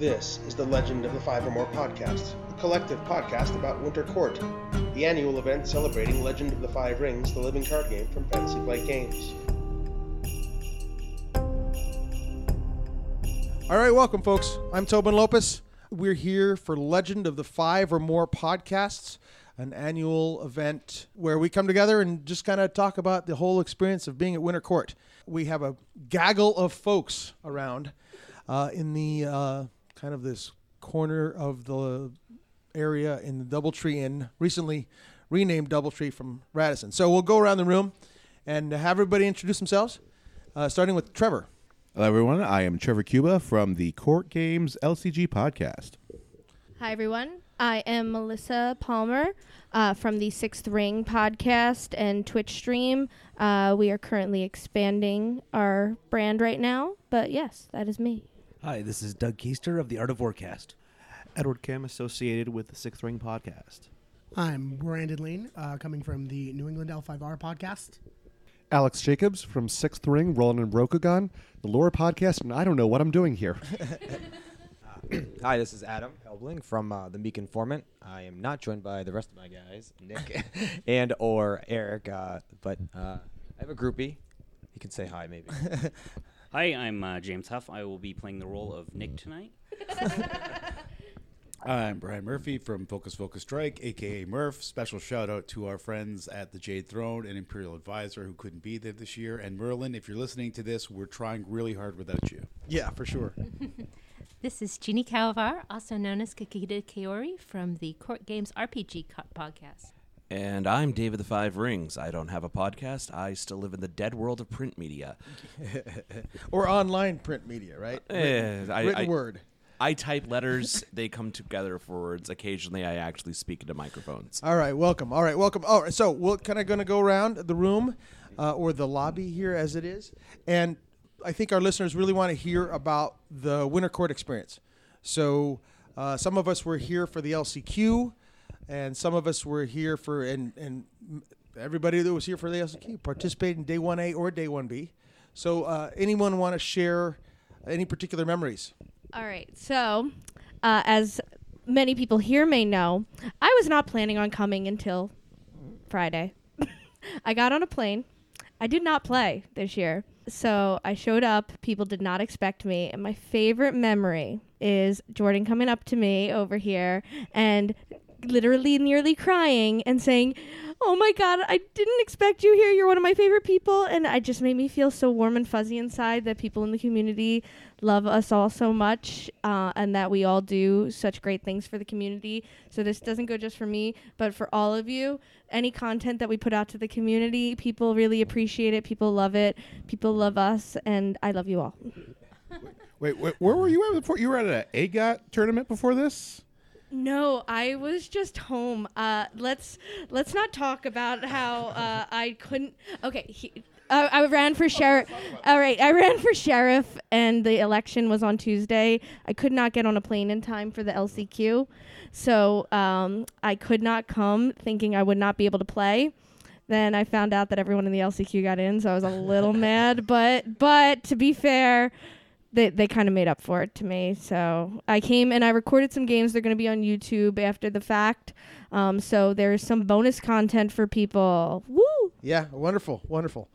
This is the Legend of the Five or More podcast, a collective podcast about Winter Court, the annual event celebrating Legend of the Five Rings, the living card game from Fantasy Flight Games. All right, welcome, folks. I'm Tobin Lopez. We're here for Legend of the Five or More podcasts, an annual event where we come together and just kind of talk about the whole experience of being at Winter Court. We have a gaggle of folks around uh, in the uh, kind of this corner of the area in the Doubletree Inn, recently renamed Doubletree from Radisson. So we'll go around the room and have everybody introduce themselves, uh, starting with Trevor. Hello, everyone. I am Trevor Cuba from the Court Games LCG podcast. Hi, everyone. I am Melissa Palmer uh, from the Sixth Ring podcast and Twitch stream. Uh, we are currently expanding our brand right now, but yes, that is me. Hi, this is Doug Keister of the Art of Warcast. Edward Kim, associated with the Sixth Ring podcast. I'm Brandon Lane, uh, coming from the New England L5R podcast. Alex Jacobs from Sixth Ring, Roland and Brokagon, the Lore podcast, and I don't know what I'm doing here. Hi, this is Adam Helbling from uh, the Meek Informant. I am not joined by the rest of my guys, Nick and or Eric, uh, but uh, I have a groupie. He can say hi, maybe. Hi, I'm uh, James Huff. I will be playing the role of Nick tonight. I'm Brian Murphy from Focus Focus Strike, aka Murph. Special shout out to our friends at the Jade Throne and Imperial Advisor who couldn't be there this year. And Merlin, if you're listening to this, we're trying really hard without you. Yeah, for sure. This is Ginny Calvar, also known as Kakita Kaori from the Court Games RPG co- podcast. And I'm Dave of the Five Rings. I don't have a podcast. I still live in the dead world of print media. or online print media, right? Written, Eh, I- written I- word. I type letters, they come together for words. Occasionally, I actually speak into microphones. All right, welcome. All right, welcome. All right, so we're kind of going to go around the room uh, or the lobby here as it is, and I think our listeners really want to hear about the Winter Court experience. So uh, some of us were here for the LCQ, and some of us were here for and and everybody that was here for the LCQ participated in day one A or day one B. So uh, anyone want to share any particular memories? All right. So, uh, as many people here may know, I was not planning on coming until Friday. I got on a plane. I did not play this year. So I showed up. People did not expect me. And my favorite memory is Jordan coming up to me over here and literally nearly crying and saying, Oh my God, I didn't expect you here. You're one of my favorite people. And it just made me feel so warm and fuzzy inside that people in the community love us all so much uh, and that we all do such great things for the community. So this doesn't go just for me, but for all of you. Any content that we put out to the community, people really appreciate it. People love it. People love us. And I love you all. Wait, wait, where were you at before? You were at an AGOT tournament before this? No, I was just home. Uh, let's let's not talk about how uh, I couldn't. Okay, he, uh, I ran for sheriff. All right, I ran for sheriff, and the election was on Tuesday. I could not get on a plane in time for the LCQ, so um, I could not come, thinking I would not be able to play. Then I found out that everyone in the LCQ got in, so I was a little mad. But but to be fair, they they kind of made up for it to me. So I came and I recorded some games. They're going to be on YouTube after the fact. Um, so there's some bonus content for people. Woo! Yeah, wonderful, wonderful.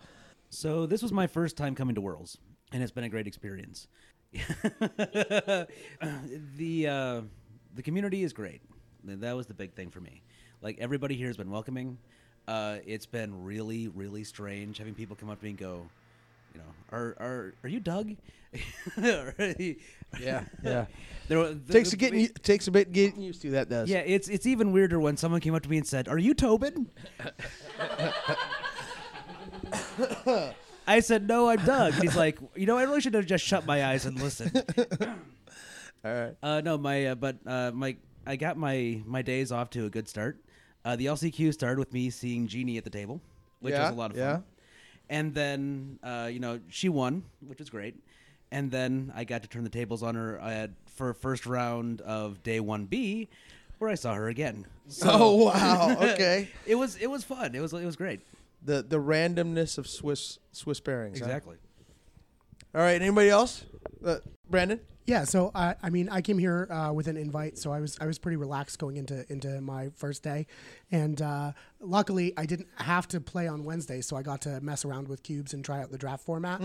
So this was my first time coming to Worlds, and it's been a great experience. the uh, the community is great. That was the big thing for me. Like everybody here has been welcoming. Uh, it's been really, really strange having people come up to me and go, you know, are are are you Doug? Yeah, yeah. There were- takes the- a getting u- takes a bit getting used to. That does. Yeah, it's it's even weirder when someone came up to me and said, "Are you Tobin?" I said, "No, I'm Doug." He's like, "You know, I really should have just shut my eyes and listened." All right. Uh, no, my uh, but uh, my I got my my days off to a good start. Uh, the LCQ started with me seeing Genie at the table, which Yeah, was a lot of yeah. And then uh, you know she won, which was great. And then I got to turn the tables on her uh, for first round of day one B, where I saw her again. So Oh, wow. Okay. it was it was fun. It was it was great. The the randomness of Swiss Swiss pairings. huh? All right. Anybody else? Uh, Brandon. Yeah, so I, I mean, I came here uh, with an invite, so I was I was pretty relaxed going into into my first day, and uh, luckily I didn't have to play on Wednesday, so I got to mess around with cubes and try out the draft format.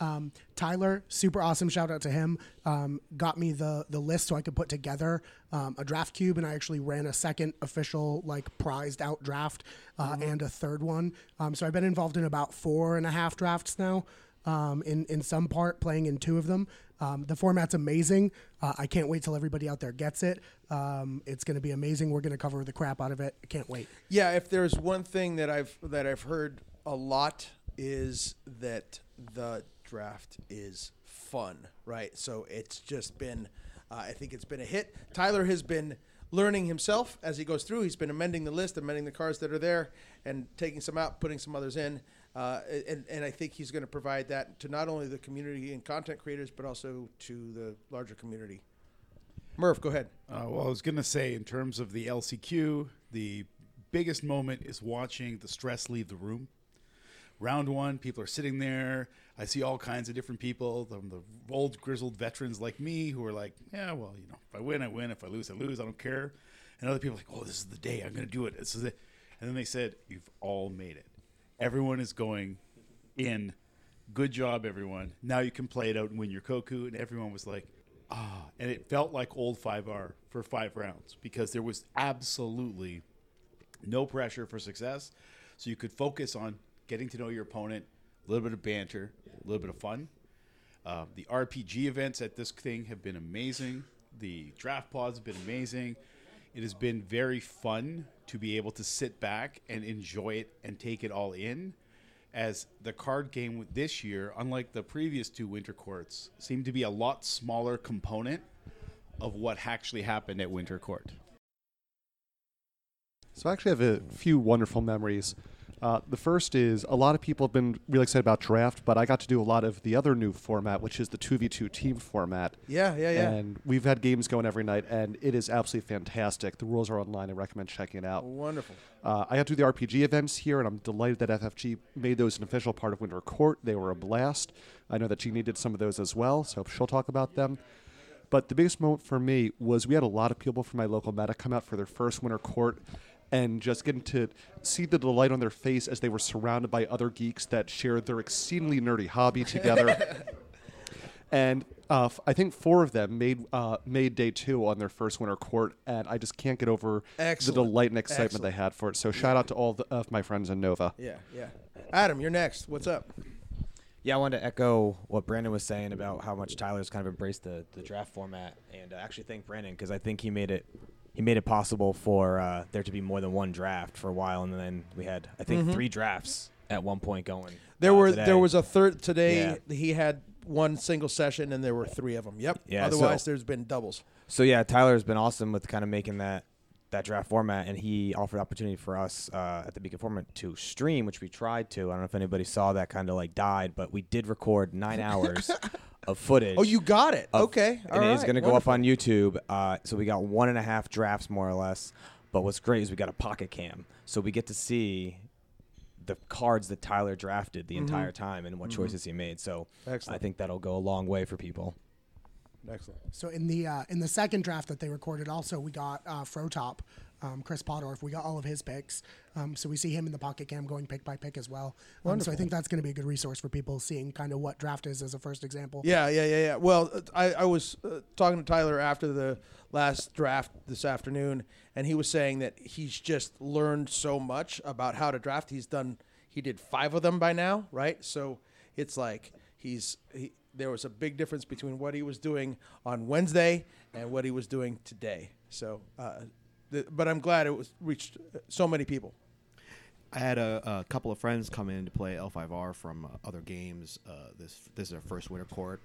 Um, Tyler, super awesome! Shout out to him. Um, got me the the list so I could put together um, a draft cube, and I actually ran a second official like prized out draft uh, and a third one. Um, so I've been involved in about four and a half drafts now um, in in some part, playing in two of them. Um, the format's amazing. Uh, I can't wait till everybody out there gets it. Um, it's going to be amazing. We're going to cover the crap out of it. I can't wait. Yeah, if there's one thing that I've that I've heard a lot is that the draft is fun, right? So it's just been, uh, I think it's been a hit. Tyler has been learning himself as he goes through. He's been amending the list, amending the cards that are there, and taking some out, putting some others in. Uh, and, and I think he's going to provide that to not only the community and content creators, but also to the larger community. Murph, go ahead. Uh, well, I was going to say, in terms of the LCQ, the biggest moment is watching the stress leave the room. Round one, people are sitting there. I see all kinds of different people, the, the old grizzled veterans like me who are like, yeah, well, you know, if I win, I win. If I lose, I lose. I don't care. And other people are like, oh, this is the day. I'm going to do it. This is it. And then they said, you've all made it. Everyone is going in. Good job, everyone. Now you can play it out and win your Koku. And everyone was like, ah. And it felt like old 5R for five rounds because there was absolutely no pressure for success. So you could focus on getting to know your opponent, a little bit of banter, a little bit of fun. Uh, the RPG events at this thing have been amazing. The draft pods have been amazing. It has been very fun to be able to sit back and enjoy it and take it all in. As the card game this year, unlike the previous two winter courts, seemed to be a lot smaller component of what actually happened at Winter Court. So I actually have a few wonderful memories. Uh, the first is a lot of people have been really excited about draft, but I got to do a lot of the other new format, which is the 2v2 team format. Yeah, yeah, yeah. And we've had games going every night, and it is absolutely fantastic. The rules are online. I recommend checking it out. Wonderful. Uh, I got to do the RPG events here, and I'm delighted that FFG made those an official part of Winter Court. They were a blast. I know that Jeannie did some of those as well, so she'll talk about them. But the biggest moment for me was we had a lot of people from my local meta come out for their first Winter Court and just getting to see the delight on their face as they were surrounded by other geeks that shared their exceedingly nerdy hobby together. and uh, f- I think four of them made uh, made day two on their first winter court, and I just can't get over Excellent. the delight and excitement Excellent. they had for it. So shout out to all the, of my friends in Nova. Yeah, yeah. Adam, you're next. What's up? Yeah, I wanted to echo what Brandon was saying about how much Tyler's kind of embraced the, the draft format, and uh, actually thank Brandon because I think he made it he made it possible for uh, there to be more than one draft for a while, and then we had I think Mhm. three drafts at one point going. There uh, were today. there was a third today. Yeah. He had one single session, and there were three of them. Yep. Yeah, Otherwise, so- there's been doubles. So yeah, Tyler's been awesome with kind of making that that draft format, and he offered opportunity for us uh, at the Beacon Format to stream, which we tried to. I don't know if anybody saw that kind of like died, but we did record nine hours of footage. Oh, you got it. of- okay. and it's going to go up Wonderful. on YouTube. Uh, so we got one and a half drafts more or less. But what's great is we got a pocket cam, so we get to see the cards that Tyler drafted the Mhm. entire time and what Mhm. choices he made. So Excellent. I think that'll go a long way for people. Excellent. So in the uh, in the second draft that they recorded, also we got uh, Frotop, um, Chris Pottorf. We got all of his picks. Um, so we see him in the pocket cam going pick by pick as well. Um, so I think that's going to be a good resource for people seeing kind of what draft is as a first example. Yeah, yeah, yeah, yeah. Well, uh, I, I was uh, talking to Tyler after the last draft this afternoon, and he was saying that he's just learned so much about how to draft. He's done, he did five of them by now, right? So it's like he's, he, there was a big difference between what he was doing on Wednesday and what he was doing today. So, uh, the, but I'm glad it was reached uh, so many people. I had a, a couple of friends come in to play L5R from uh, other games. Uh, this this is their first winter court,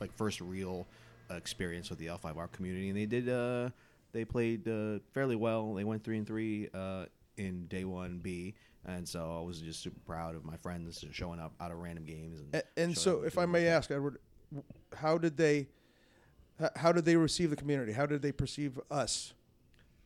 like first real uh, experience with the L5R community, and they did. Uh, they played uh, fairly well. They went three and three uh, in day one B, and so I was just super proud of my friends showing up out of random games. And, A- And so, if I may ask, Edward, how did they, how did they receive the community? How did they perceive us?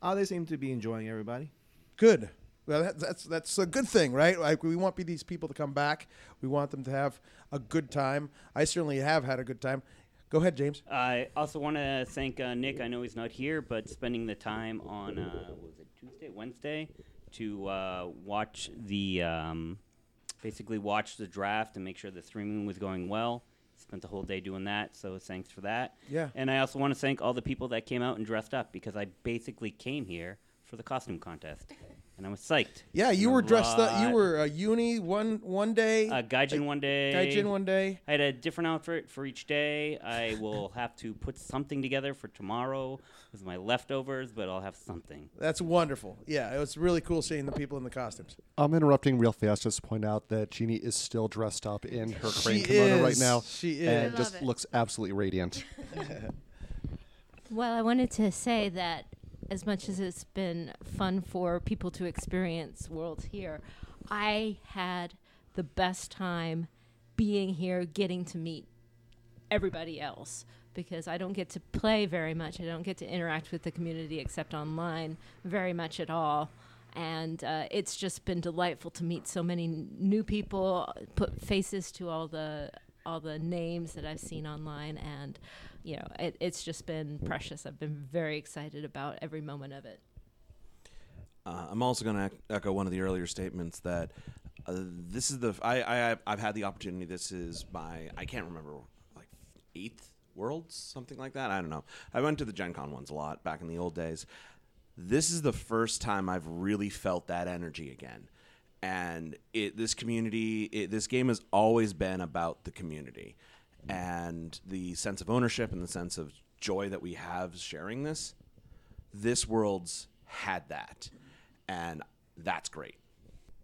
Uh, they seem to be enjoying everybody. Good, Well, that, that's that's a good thing, right? Like we want these people to come back. We want them to have a good time. I certainly have had a good time. Go ahead, James. I also want to thank uh, Nick. I know he's not here, but spending the time on uh, what was it Tuesday, Wednesday, to uh, watch the um, basically watch the draft and make sure the streaming was going well. Spent the whole day doing that, so thanks for that. Yeah. And I also want to thank all the people that came out and dressed up because I basically came here for the costume contest, and I was psyched. Yeah, you were a dressed up. You were a uni one one day. a Gaijin one day. Gaijin one day. I had a different outfit for each day. I will have to put something together for tomorrow with my leftovers, but I'll have something. That's wonderful. Yeah, it was really cool seeing the people in the costumes. I'm interrupting real fast just to point out that Jeannie is still dressed up in her crane She kimono right now. She And is. I just love it. looks absolutely radiant. Well, I wanted to say that as much as it's been fun for people to experience Worlds here, I had the best time being here, getting to meet everybody else because I don't get to play very much. I don't get to interact with the community except online very much at all. And uh, it's just been delightful to meet so many n- new people, put faces to all the all the names that I've seen online, and you know, it, it's just been precious. I've been very excited about every moment of it. Uh, I'm also going to echo one of the earlier statements that uh, this is the I, I I've had the opportunity. This is my I can't remember like eighth worlds something like that. I don't know. I went to the Gen Con ones a lot back in the old days. This is the first time I've really felt that energy again. And it, this community, it, this game has always been about the community and the sense of ownership and the sense of joy that we have sharing this. This world's had that, and that's great.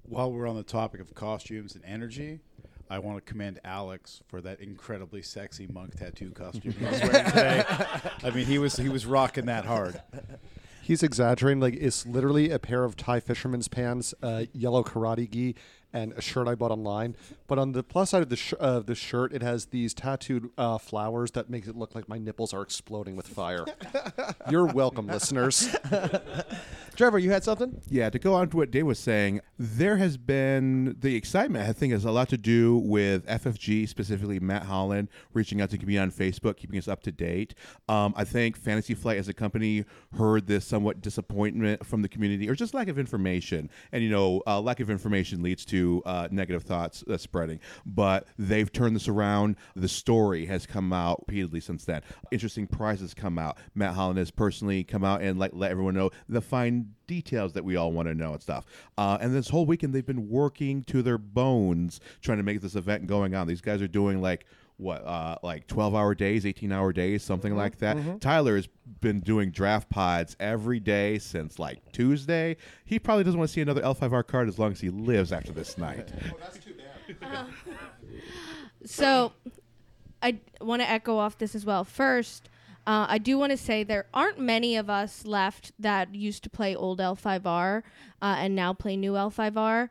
While we're on the topic of costumes and energy, I want to commend Alex for that incredibly sexy monk tattoo costume he was wearing today. I mean, he was he was rocking that hard. He's exaggerating. Like it's literally a pair of Thai fisherman's pants, uh, yellow karate gi, and a shirt I bought online. But on the plus side of the sh- of the shirt, it has these tattooed uh, flowers that makes it look like my nipples are exploding with fire. You're welcome, listeners. Trevor, you had something? Yeah, to go on to what Dave was saying, there has been the excitement. I think has a lot to do with FFG, specifically Matt Holland, reaching out to me on Facebook, keeping us up to date. Um, I think Fantasy Flight as a company heard this somewhat disappointment from the community, or just lack of information. And you know, uh, lack of information leads to uh, negative thoughts uh, spreading. But they've turned this around. The story has come out repeatedly since then. Interesting prizes come out. Matt Holland has personally come out and like let everyone know the fine details that we all want to know and stuff. Uh, and this whole weekend they've been working to their bones trying to make this event going on. These guys are doing like what uh, like 12 hour days 18 hour days something like that. tyler has been doing draft pods every day since like tuesday. He probably doesn't want to see another l5r card as long as he lives after this night. So, I want to echo off this as well. First, uh, I do want to say there aren't many of us left that used to play old L5R uh, and now play new L5R,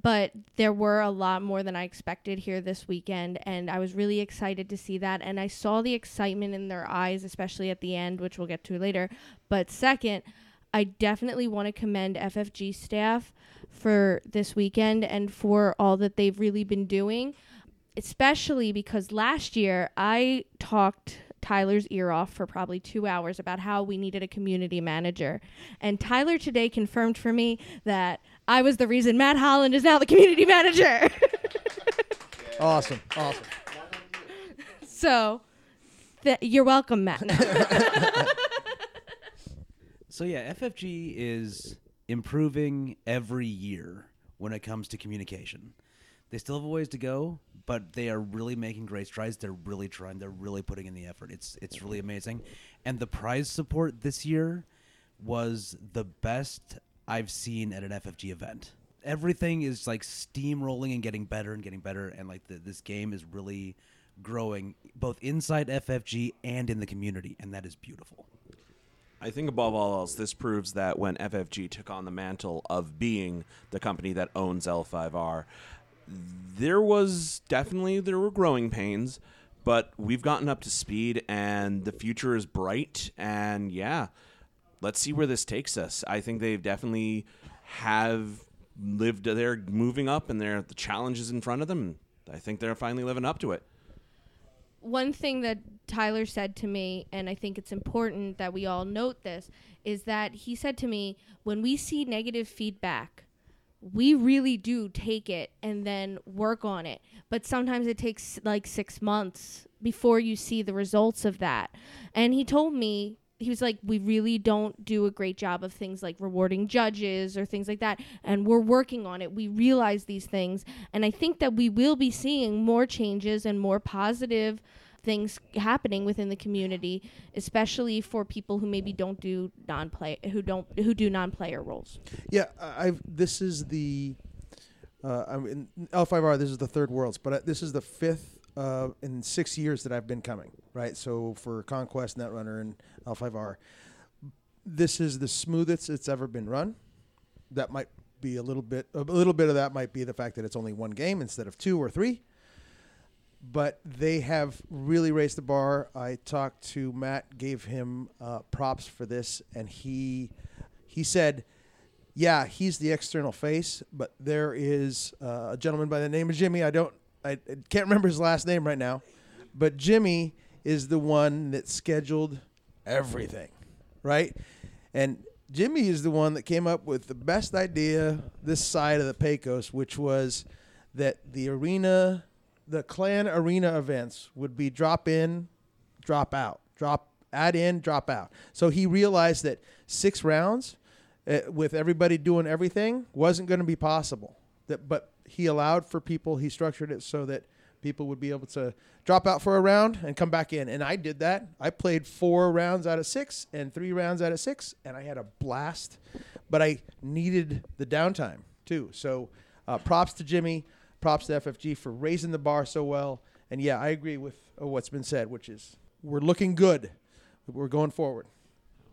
but there were a lot more than I expected here this weekend, and I was really excited to see that. And I saw the excitement in their eyes, especially at the end, which we'll get to later. But second, I definitely want to commend FFG staff for this weekend and for all that they've really been doing especially because last year I talked Tyler's ear off for probably two hours about how we needed a community manager. And Tyler today confirmed for me that I was the reason Matt Holland is now the community manager. Awesome. Awesome. so th- you're welcome, Matt. So yeah, FFG is improving every year when it comes to communication. They still have a ways to go, but they are really making great strides. They're really trying. They're really putting in the effort. It's it's really amazing. And the prize support this year was the best I've seen at an FFG event. Everything is like steamrolling and getting better and getting better, and like the, this game is really growing both inside FFG and in the community, and that is beautiful. I think above all else, this proves that when FFG took on the mantle of being the company that owns L5R, there was definitely there were growing pains, but we've gotten up to speed and the future is bright. And yeah, let's see where this takes us. I think they've definitely have lived they're moving up and they're the challenges in front of them I think they're finally living up to it. one thing that Tyler said to me, and I think it's important that we all note this, is that he said to me, when we see negative feedback, we really do take it and then work on it. But sometimes it takes like six months before you see the results of that. And he told me, he was like, we really don't do a great job of things like rewarding judges or things like that. And we're working on it. We realize these things. And I think that we will be seeing more changes and more positive things happening within the community, especially for people who maybe don't do non-play, who don't, who do non-player roles. Yeah, I- I've. This is the. Uh, I'm in L5R. This is the third Worlds, but uh, this is the fifth uh, in six years that I've been coming. Right, so for Conquest, Netrunner, and L5R, this is the smoothest it's ever been run. That might be a little bit. A little bit of that might be the fact that it's only one game instead of two or three. But they have really raised the bar. I talked to Matt, gave him uh, props for this, and he he said yeah, he's the external face, but there is uh, a gentleman by the name of Jimmy. I don't, I, I can't remember his last name right now, but Jimmy is the one that scheduled everything, right? And Jimmy is the one that came up with the best idea this side of the Pecos, which was that the arena, the clan arena events would be drop in, drop out, drop add in, drop out. So he realized that six rounds uh, with everybody doing everything wasn't going to be possible. That, but he allowed for people. He structured it so that people would be able to drop out for a round and come back in. And I did that. I played four rounds out of six and three rounds out of six, and I had a blast. But I needed the downtime too. So uh, props to Jimmy. Props to FFG for raising the bar so well. And yeah, I agree with uh, what's been said, which is we're looking good. We're going forward.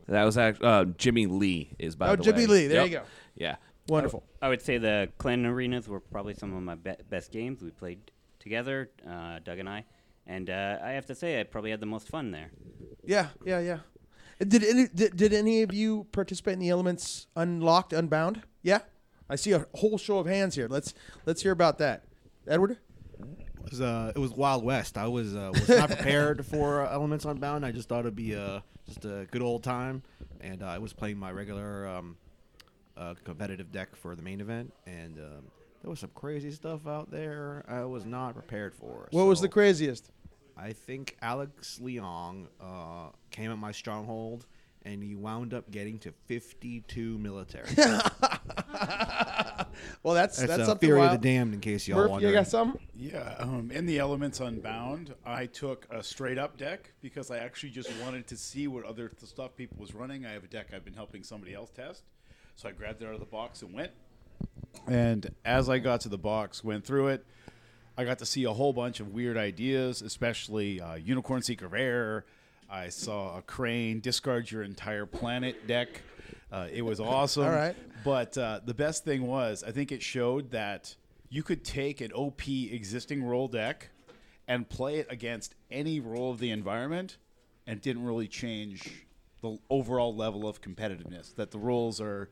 That was uh, Jimmy Lee is by Oh, the Jimmy way. Jimmy Lee. There Yep. you go. Yeah. Wonderful. I would say the Clan Arenas were probably some of my be- best games. We played together, uh, Doug and I, and uh, I have to say I probably had the most fun there. Yeah, yeah, yeah. Did any did, did any of you participate in the elements unlocked, unbound? Yeah, I see a whole show of hands here. Let's let's hear about that. Edward. It was, uh, it was Wild West. I was uh, was not prepared for uh, Elements Unbound. I just thought it'd be uh, just a good old time, and uh, I was playing my regular um, uh, competitive deck for the main event, and um, there was some crazy stuff out there I was not prepared for. What was the craziest? I think Alex Leong uh, came at my stronghold, and he wound up getting to 52 military. Well, that's That's, that's uh, something Fury of the Damned, in case y'all Murph, you got some? Yeah, um, in the Elements Unbound, I took a straight up deck because I actually just wanted to see what other th- stuff people was running. I have a deck I've been helping somebody else test, so I grabbed it out of the box and went. And as I got to the box, went through it, I got to see a whole bunch of weird ideas, especially uh, Unicorn Seeker of Air. I saw a crane discard your entire planet deck. Uh, it was awesome. All right. But uh, the best thing was, I think it showed that you could take an OP existing roll deck and play it against any role of the environment, and didn't really change the overall level of competitiveness. That the rules are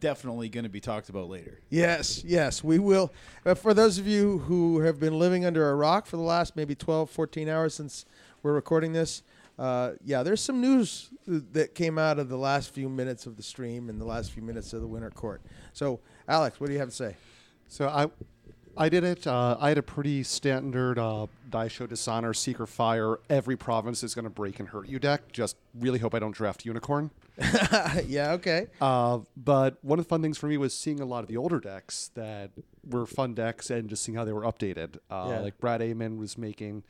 definitely going to be talked about later. Yes, yes, we will. Uh, for those of you who have been living under a rock for the last maybe 12, 14 hours since we're recording this, uh, yeah, there's some news that came out of the last few minutes of the stream and the last few minutes of the winter court. So, Alex, what do you have to say? So I, I did it. Uh, I had a pretty standard uh, die show dishonor, seeker fire. Every province is going to break and hurt you deck. Just really hope I don't draft unicorn. yeah, okay. Uh, but one of the fun things for me was seeing a lot of the older decks that were fun decks and just seeing how they were updated. Uh, Yeah. Like Brad Amon was making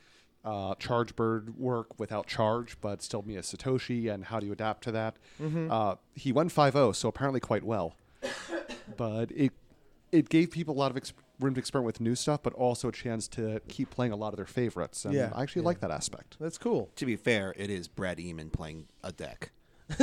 uh, Charge Bird work without charge, but still be a Satoshi, and how do you adapt to that? Mhm. Uh, he won 5 0, so apparently quite well. but it it gave people a lot of exp- room to experiment with new stuff, but also a chance to keep playing a lot of their favorites. And Yeah, I actually yeah. like that aspect. That's cool. To be fair, it is Brad Eamon playing a deck.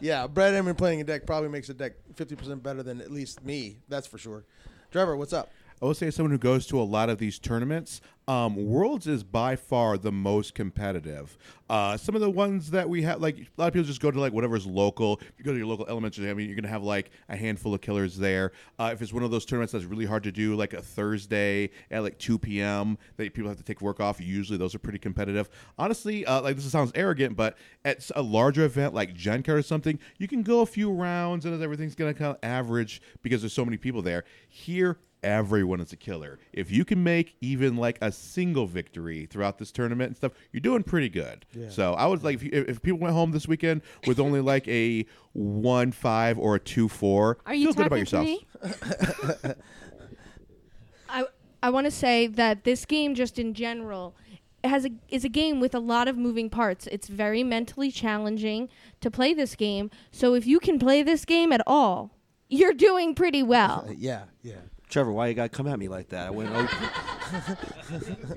Yeah, Brad Emin playing a deck probably makes a deck 50% better than at least me. That's for sure. Trevor, what's up? I will say, as someone who goes to a lot of these tournaments, um, Worlds is by far the most competitive. Uh, some of the ones that we have, like a lot of people just go to like whatever's local. If you go to your local elementary, I mean, you're gonna have like a handful of killers there. Uh, if it's one of those tournaments that's really hard to do, like a Thursday at like 2 p.m. that people have to take work off, usually those are pretty competitive. Honestly, uh, like this sounds arrogant, but at a larger event like Gen Con or something, you can go a few rounds and everything's gonna kind of average because there's so many people there. Here, everyone is a killer. If you can make even like a single victory throughout this tournament and stuff, you're doing pretty good. Yeah. So I was like, if, you, if people went home this weekend with only like a one five or a two four, Are you feel good about talking to yourselves. me? I I want to say that this game, just in general, has a is a game with a lot of moving parts. It's very mentally challenging to play this game. So if you can play this game at all, you're doing pretty well. yeah, yeah. Trevor, why you got to come at me like that? I went open.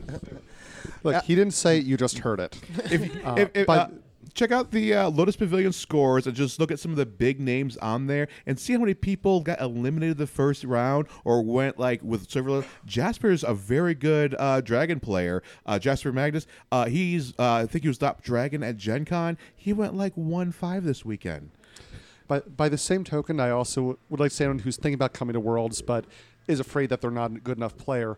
Look, he didn't say it, you just heard it. if, Uh, if, if, but- uh, check out the uh, Lotus Pavilion scores and just look at some of the big names on there and see how many people got eliminated the first round or went like with several. Jasper's a very good uh, dragon player. Uh, Jasper Magnus. Uh, he's uh, I think he was top dragon at Gen Con. He went like one five this weekend. By, by the same token, I also would like to say anyone who's thinking about coming to Worlds but is afraid that they're not a good enough player.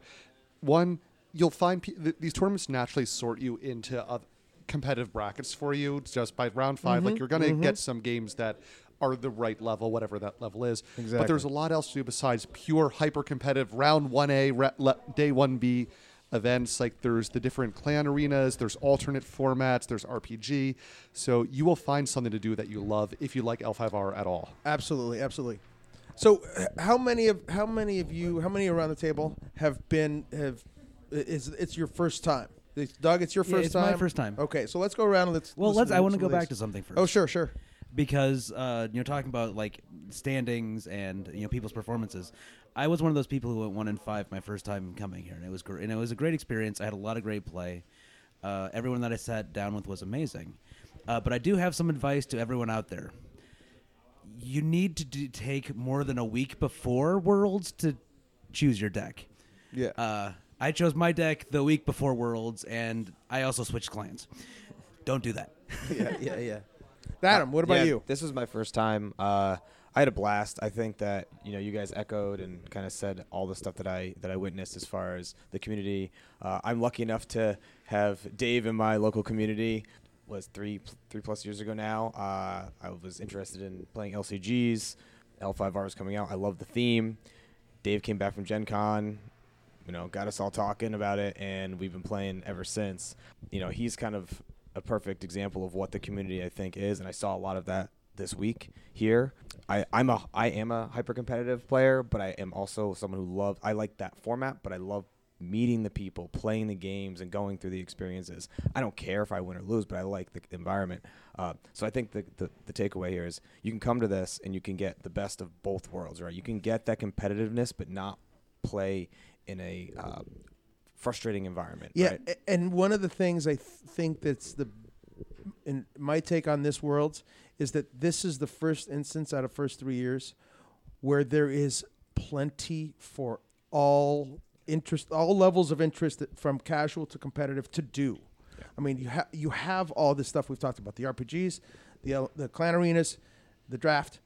One, you'll find pe- th- these tournaments naturally sort you into uh, competitive brackets for you just by round 5 Like Mhm, you're going to mhm. get some games that are the right level, whatever that level is. But there's a lot else to do besides pure hyper competitive round 1A, re- le- day 1B events. Like there's the different clan arenas, there's alternate formats, there's RPG. So you will find something to do that you love if you like L5R at all. Absolutely, absolutely. So, how many of how many of you, how many around the table have been have is it's your first time? Doug, it's your Yeah, first it's time. my first time. Okay, so let's go around and let's. Well, let's. I want to go back to something first. Oh, sure, sure. Because uh, you know, talking about like standings and you know people's performances, I was one of those people who went one in five my first time coming here, and it was gr- and it was a great experience. I had a lot of great play. Uh, everyone that I sat down with was amazing. Uh, but I do have some advice to everyone out there. You need to do, take more than a week before Worlds to choose your deck. Yeah. Uh, I chose my deck the week before Worlds, and I also switched clans. Don't do that. yeah, yeah, yeah. Adam, what about Yeah, you? This was my first time. Uh, I had a blast. I think that you know you guys echoed and kind of said all the stuff that I that I witnessed as far as the community. Uh, I'm lucky enough to have Dave in my local community. Was three three plus years ago now. Uh, I was interested in playing LCGs. L5R was coming out. I love the theme. Dave came back from Gen Con, you know, got us all talking about it, and we've been playing ever since. You know, he's kind of a perfect example of what the community I think is, and I saw a lot of that this week here. I, I'm a I am a hyper competitive player, but I am also someone who loves I like that format, but I love meeting the people, playing the games, and going through the experiences. I don't care if I win or lose, but I like the environment. Uh, so I think the, the the takeaway here is you can come to this and you can get the best of both worlds, right? You can get that competitiveness, but not play in a uh, frustrating environment. Yeah, right? and one of the things I th- think that's the, in my take on this world, is that this is the first instance out of first three years, where there is plenty for all interest, all levels of interest, from casual to competitive, to do. I mean, you have you have all this stuff we've talked about: the RPGs, the L- the clan arenas, the draft.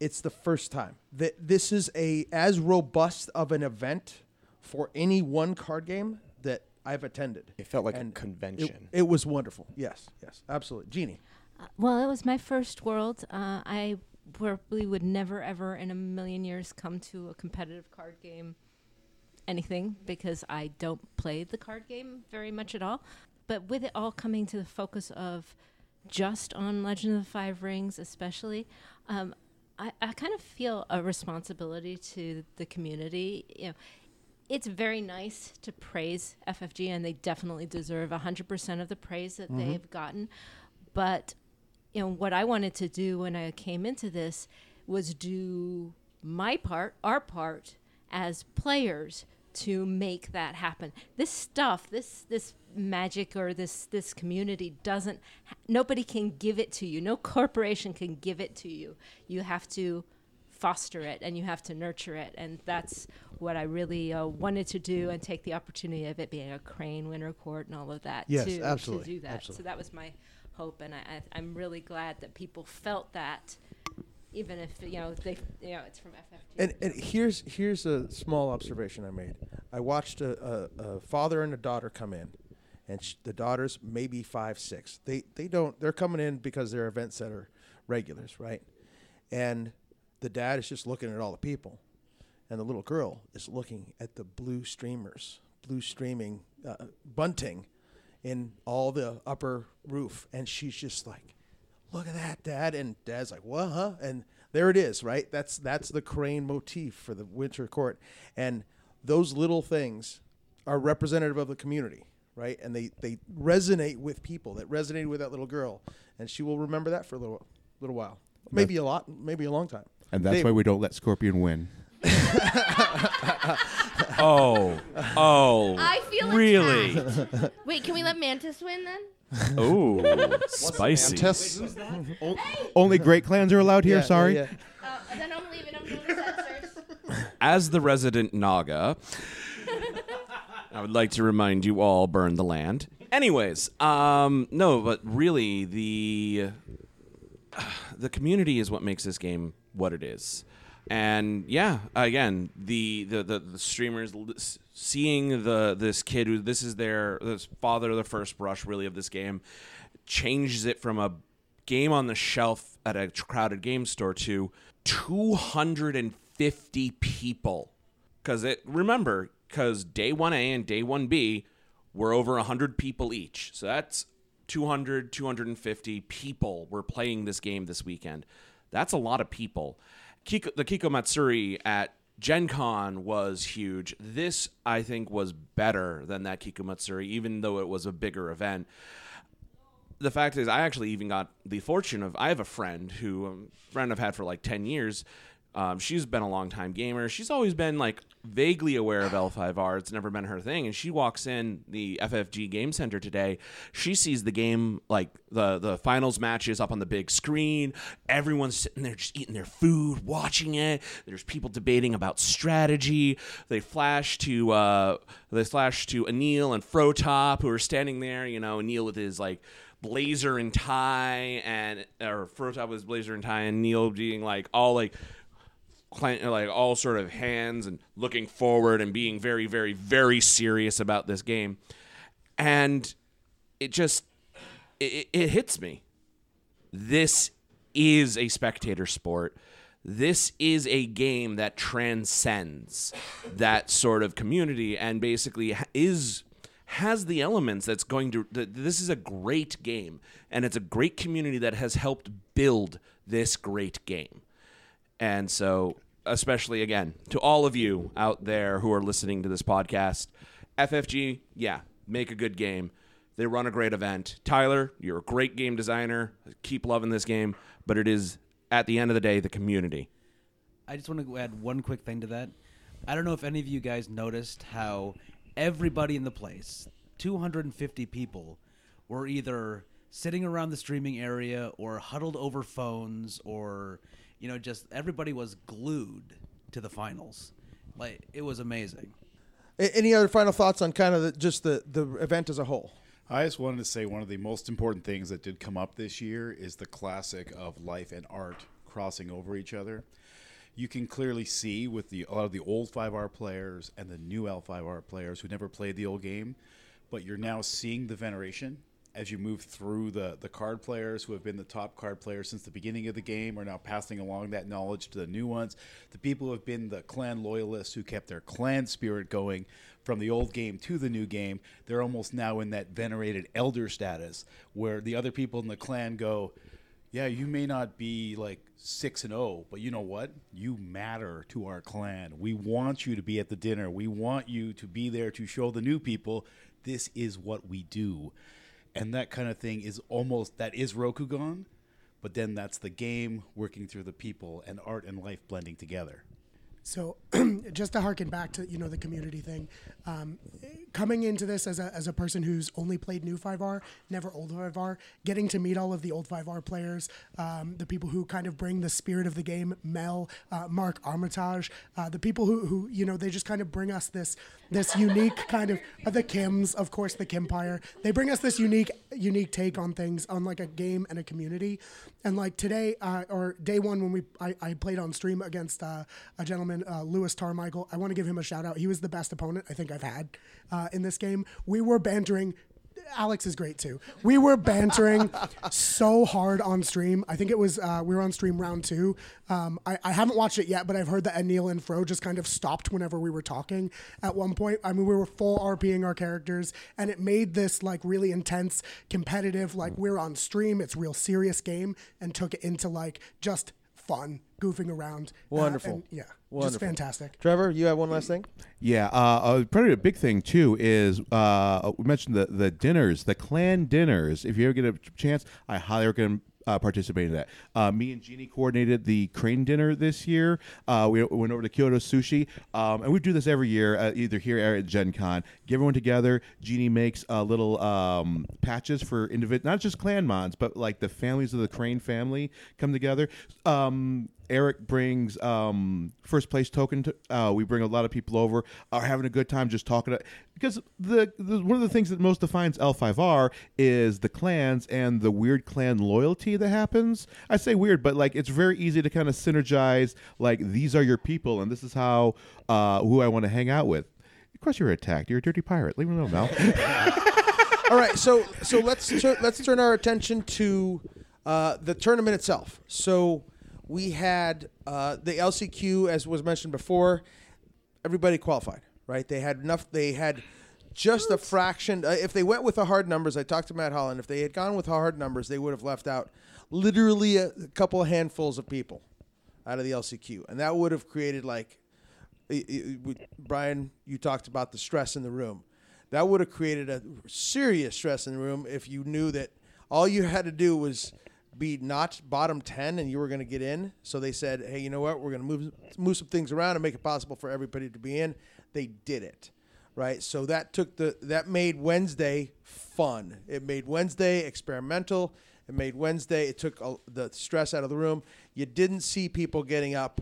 It's the first time that this is a as robust of an event for any one card game that I've attended. It felt like a convention. It, it was wonderful. Yes, yes, absolutely. Jeannie. Uh, well, it was my first world. Uh, I probably would never, ever in a million years come to a competitive card game, anything, because I don't play the card game very much at all. But with it all coming to the focus of just on Legend of the Five Rings, especially, um, I, I kind of feel a responsibility to the community. You know, it's very nice to praise FFG, and they definitely deserve 100% of the praise that Mhm. they've gotten. But you know what I wanted to do when I came into this was do my part, our part as players to make that happen. This stuff, this this magic or this this community doesn't nobody can give it to you. No corporation can give it to you. You have to foster it and you have to nurture it, and that's what I really uh, wanted to do and take the opportunity of it being a Crane Winter Court and all of that Yes, to, absolutely, to do that. absolutely. So that was my hope, and I, I, I'm really glad that people felt that, even if you know they, you know, it's from FFG. And, and here's here's a small observation I made. I watched a, a, a father and a daughter come in, and sh- the daughter's maybe five six. They they don't they're coming in because they're event center regulars, right? And the dad is just looking at all the people, and the little girl is looking at the blue streamers, blue streaming uh, bunting, in all the upper roof, and she's just like, look at that, Dad. And Dad's like, what, huh? And there it is, right? That's that's the crane motif for the winter court, and those little things are representative of the community, right? And they they resonate with people. That resonated with that little girl, and she will remember that for a little little while, maybe a lot, maybe a long time. And that's Dave. why we don't let Scorpion win. Oh, oh, I feel really? attacked. Wait, can we let Mantis win then? Oh, spicy. Mantis? O- Only great clans are allowed here. Yeah, yeah, sorry. yeah. Uh, then I'm leaving. I'm going to As the resident Naga, I would like to remind you all burn the land. Anyways, um, no, but really the the community is what makes this game what it is. And yeah, again, the the the, the streamers l- seeing the this kid who this is their this father the first brush really of this game changes it from a game on the shelf at a crowded game store to 250 people. Because it remember because day 1a and day 1b were over 100 people each. So that's 200 250 people were playing this game this weekend. That's a lot of people Kiko, the kiko matsuri at gen con was huge this i think was better than that kiko matsuri even though it was a bigger event the fact is, I actually even got the fortune of I have a friend who um, friend I've had for like ten years. Um, she's been a long time gamer. She's always been like vaguely aware of L5R. It's never been her thing. And she walks in the FFG Game Center today. She sees the game like the the finals matches up on the big screen. Everyone's sitting there just eating their food, watching it. There's people debating about strategy. They flash to uh, they flash to Anil and Frotop who are standing there. You know, Anil with his like blazer and tie and or Frotop with his blazer and tie and Neil being like all like like all sort of hands and looking forward and being very very very serious about this game. And it just it, it hits me. This is a spectator sport. This is a game that transcends that sort of community and basically is has the elements that's going to this is a great game. And it's a great community that has helped build this great game and so, especially again, to all of you out there who are listening to this podcast, FFG, yeah, make a good game. They run a great event. Tyler, you're a great game designer. Keep loving this game, but it is at the end of the day the community. I just want to add one quick thing to that. I don't know if any of you guys noticed how everybody in the place, 250 people, were either sitting around the streaming area or huddled over phones or, you know, just everybody was glued to the finals. Like, it was amazing. Any other final thoughts on kind of the, just the the event as a whole? I just wanted to say one of the most important things that did come up this year is the classic of life and art crossing over each other. You can clearly see with the a lot of the old 5R players and the new L5R players who never played the old game, but you're now seeing the veneration as you move through the the card players who have been the top card players since the beginning of the game are now passing along that knowledge to the new ones. The people who have been the clan loyalists who kept their clan spirit going from the old game to the new game, they're almost now in that venerated elder status where the other people in the clan go, yeah, you may not be like 6 and 0, but you know what? You matter to our clan. We want you to be at the dinner. We want you to be there to show the new people this is what we do. And that kind of thing is almost that is Rokugan, but then that's the game working through the people and art and life blending together. So, just to harken back to you know the community thing, um, coming into this as a, as a person who's only played new 5R, never old 5R, getting to meet all of the old 5R players, um, the people who kind of bring the spirit of the game, Mel, uh, Mark Armitage, uh, the people who, who you know they just kind of bring us this this unique kind of uh, the Kims, of course, the Kimpire. They bring us this unique unique take on things, on like a game and a community. And like today, uh, or day one when we I, I played on stream against uh, a gentleman, uh, Lewis Tarmichael. I want to give him a shout out. He was the best opponent I think I've had uh, in this game. We were bantering. Alex is great too. We were bantering so hard on stream. I think it was uh, we were on stream round two. Um, I, I haven't watched it yet, but I've heard that Anil and Fro just kind of stopped whenever we were talking. At one point, I mean, we were full RPing our characters, and it made this like really intense, competitive. Like we're on stream, it's real serious game, and took it into like just fun, goofing around. Uh, Wonderful. and, yeah, just Wonderful. fantastic. Trevor, you have one last thing? Yeah, uh, uh, probably a big thing too is uh, we mentioned the the dinners, the clan dinners. If you ever get a chance, I highly recommend. Uh, participating in that. Uh, me and Jeannie coordinated the crane dinner this year. Uh, we went over to Kyoto Sushi, um, and we do this every year, uh, either here or at Gen Con. Get everyone together. Jeannie makes uh, little um, patches for individual, not just clan mods, but like the families of the crane family come together. Um, Eric brings um, first place token. To, uh, we bring a lot of people over, are having a good time just talking. To, because the, the one of the things that most defines L5R is the clans and the weird clan loyalty that happens. I say weird, but like it's very easy to kind of synergize. Like these are your people, and this is how uh, who I want to hang out with. Of course, you're attacked. You're a dirty pirate. Leave me alone, Mel. All right, so so let's tur- let's turn our attention to uh, the tournament itself. So we had uh, the LCQ, as was mentioned before. Everybody qualified, right? They had enough. They had just a fraction. Uh, if they went with the hard numbers, I talked to Matt Holland. If they had gone with hard numbers, they would have left out literally a, a couple of handfuls of people out of the LCQ, and that would have created like it- it- we- Brian, you talked about the stress in the room. That would have created a serious stress in the room if you knew that all you had to do was be not bottom 10 and you were going to get in. So they said, hey, you know what? We're going to move, move some things around and make it possible for everybody to be in. They did it. Right. So that took the, that made Wednesday fun. It made Wednesday experimental. It made Wednesday, it took uh, the stress out of the room. You didn't see people getting up.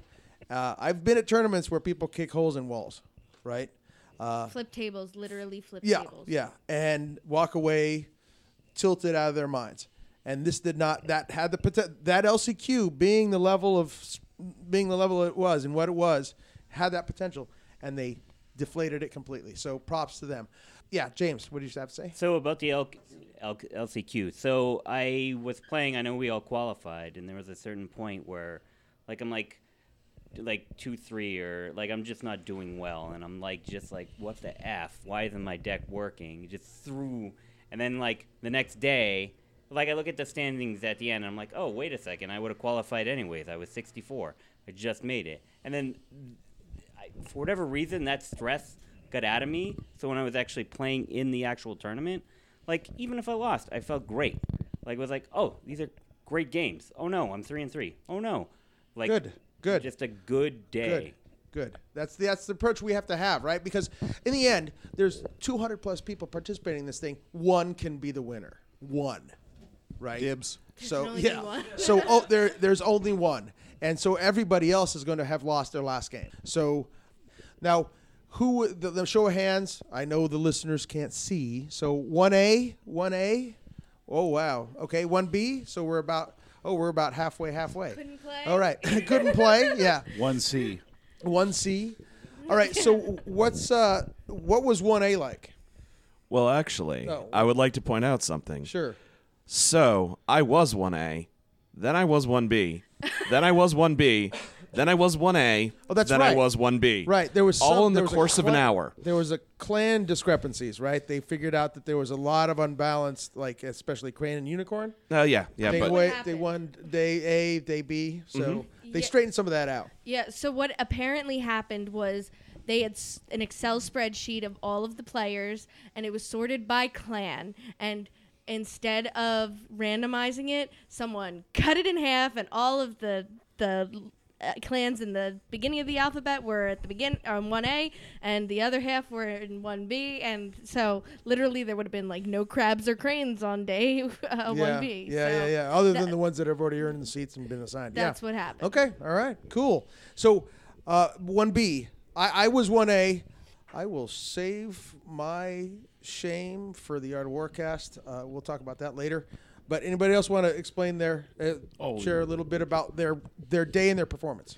Uh, I've been at tournaments where people kick holes in walls, right? Uh, flip tables, literally flip yeah, tables. yeah, and walk away tilted out of their minds. And this did not. That had the poten- that LCQ being the level of being the level it was and what it was had that potential, and they deflated it completely. So props to them. Yeah, James, what do you have to say? So about the L- L- LCQ. So I was playing. I know we all qualified, and there was a certain point where, like, I'm like, like two three or like I'm just not doing well, and I'm like just like what the f? Why isn't my deck working? Just through, and then like the next day, like I look at the standings at the end, and I'm like, oh wait a second, I would have qualified anyways. I was 64. I just made it, and then I, for whatever reason, that stress got out of me. So when I was actually playing in the actual tournament, like even if I lost, I felt great. Like it was like, oh, these are great games. Oh no, I'm three and three. Oh no, like Good, good. just a good day. Good. Good. That's the that's the approach we have to have, right? Because in the end, there's 200 plus people participating in this thing. One can be the winner. One, right? Dibs. So yeah. so oh, there there's only one, and so everybody else is going to have lost their last game. So now, who the, the show of hands? I know the listeners can't see. So one A, one A. Oh wow. Okay, one B. So we're about. Oh, we're about halfway, halfway. Couldn't play. All right, couldn't play. Yeah. One C. One C. All right. So what's uh what was one A like? Well, actually, Oh. I would like to point out something. Sure. So I was one A, then I was one B, then I was one B, then I was one A, Oh, that's then I was one B. Right. There was all in the was a course of an hour. There was a clan discrepancies, right? They figured out that there was a lot of unbalanced, like especially Crane and Unicorn. Uh, yeah, yeah, they but wait, they won day A, day B. So Mm-hmm. they Yeah. straightened some of that out. Yeah. So what apparently happened was they had s- an Excel spreadsheet of all of the players, and it was sorted by clan. And instead of randomizing it, someone cut it in half, and all of the the uh, clans in the beginning of the alphabet were at the begin on one A, and the other half were in one B, and so literally there would have been like no crabs or cranes on day uh, yeah. one B. Yeah, so yeah, yeah. Other than the ones that have already earned the seats and been assigned. Yeah. That's what happened. Okay. All right. Cool. So, uh, one B. I, I was one A. I will save my shame for the Art of Warcast. Uh, we'll talk about that later. But anybody else want to explain their uh, Oh, share a little bit about their their day and their performance?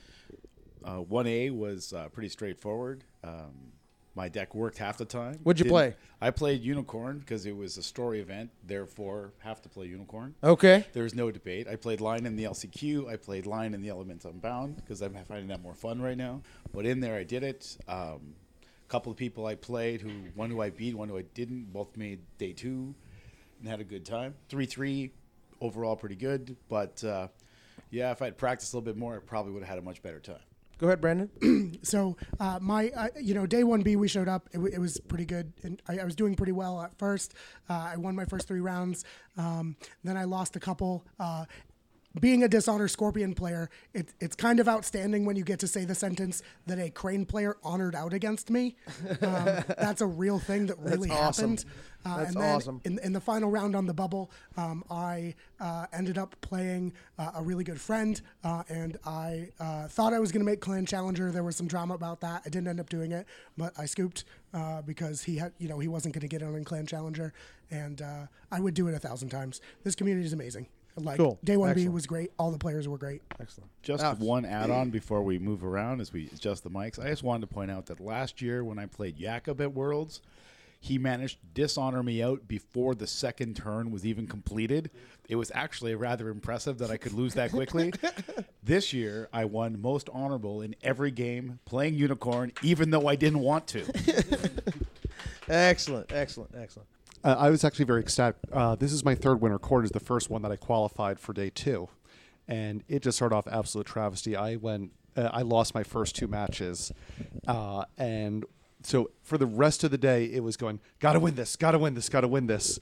Uh, One A was uh, pretty straightforward. Um, my deck worked half the time. What'd you Didn't- play? I played Unicorn because it was a story event. Therefore, have to play Unicorn. Okay. There's no debate. I played Line in the LCQ. I played Line in the Elements Unbound because I'm finding that more fun right now. But in there, I did it. Um, couple of people I played who one who I beat, one who I didn't. Both made day two and had a good time. Three three, overall pretty good. But uh, yeah, if I'd practiced a little bit more, I probably would have had a much better time. Go ahead, Brandon. so uh, my uh, you know day one B we showed up it, w- it was pretty good and I, I was doing pretty well at first uh, I won my first three rounds um, then I lost a couple uh, being a dishonor scorpion player it, it's kind of outstanding when you get to say the sentence that a crane player honored out against me um, that's a real thing that really awesome. happened uh, That's and then awesome. in, in the final round on the bubble, um, I uh, ended up playing uh, a really good friend, uh, and I uh, thought I was going to make Clan Challenger. There was some drama about that. I didn't end up doing it, but I scooped uh, because he had, you know, he wasn't going to get on in Clan Challenger, and uh, I would do it a thousand times. This community is amazing. Like Cool. day one B was great. All the players were great. Excellent. Just Alex. one add-on before we move around as we adjust the mics. I just wanted to point out that last year when I played Jakob at Worlds, he managed to dishonor me out before the second turn was even completed. It was actually rather impressive that I could lose that quickly. this year, I won most honorable in every game playing Unicorn, even though I didn't want to. Excellent. Excellent. Excellent. I was actually very ecstatic. Uh, this is my third winter court. Is the first one that I qualified for day two, and it just started off absolute travesty. I went, uh, I lost my first two matches, uh, and so for the rest of the day, it was going, gotta win this, gotta win this, gotta win this.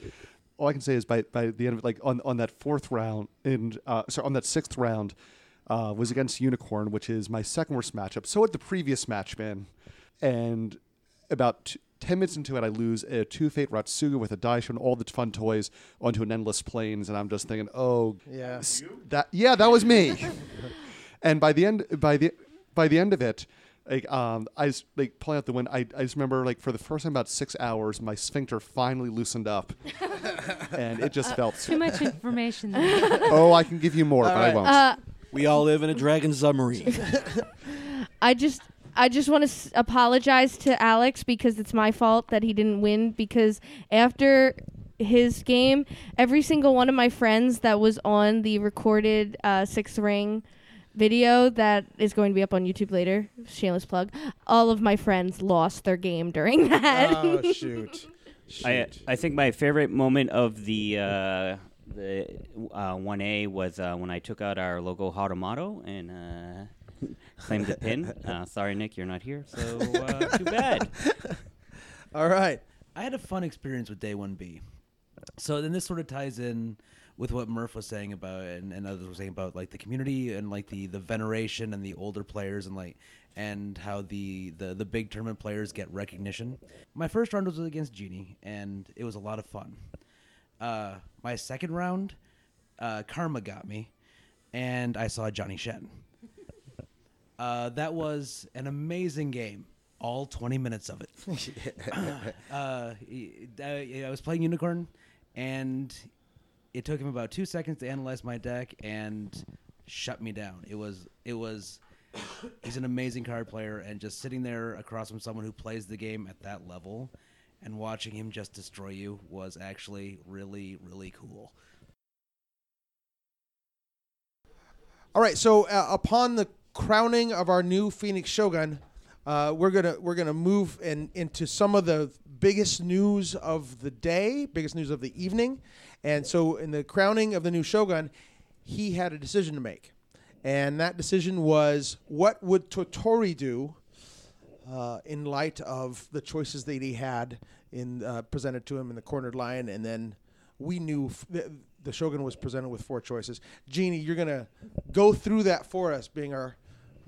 All I can say is by by the end of it, like on on that fourth round, and uh, sorry, on that sixth round, uh, was against Unicorn, which is my second worst matchup. So had the previous match been, and about t- 10 minutes into it, I lose a two fate Raitsugu with a dice and all the fun toys onto an endless plains, and I'm just thinking, oh, Yeah. s- that yeah, that was me. and by the end, by the by the end of it, like um, I was like pulling out the wind. I, I just remember like for the first time about six hours, my sphincter finally loosened up, and it just felt. Too much information there. oh, I can give you more, All but right. I won't. Uh, We all live in a dragon submarine. I just I just want to s- apologize to Alex because it's my fault that he didn't win because after his game, every single one of my friends that was on the recorded uh, sixth ring video that is going to be up on YouTube later, shameless plug, all of my friends lost their game during that. Oh shoot. I Shoot. I think my favorite moment of the uh, the one A was uh, when I took out our logo Harumato and claimed the pin. Uh, sorry, Nick, you're not here, so uh, too bad. All right. I had a fun experience with Day One B. So then this sort of ties in with what Murph was saying about and, and others were saying about like the community and like the the veneration and the older players and like and how the the the big tournament players get recognition. My first round was against Genie and it was a lot of fun. Uh, my second round, uh, Karma got me, and I saw Johnny Shen. Uh, that was an amazing game. All 20 minutes of it. uh, I, I was playing Unicorn, and it took him about two seconds to analyze my deck and shut me down. It was it was he's an amazing card player, and just sitting there across from someone who plays the game at that level, and watching him just destroy you was actually really really cool. All right. So uh, upon the crowning of our new Phoenix Shogun, uh, we're gonna we're gonna move in, into some of the biggest news of the day, biggest news of the evening, and so in the crowning of the new Shogun, he had a decision to make, and that decision was what would Toturi do uh, in light of the choices that he had in uh, presented to him in the cornered lion, and then we knew f- the, the shogun was presented with four choices. Jeannie, you're gonna go through that for us, being our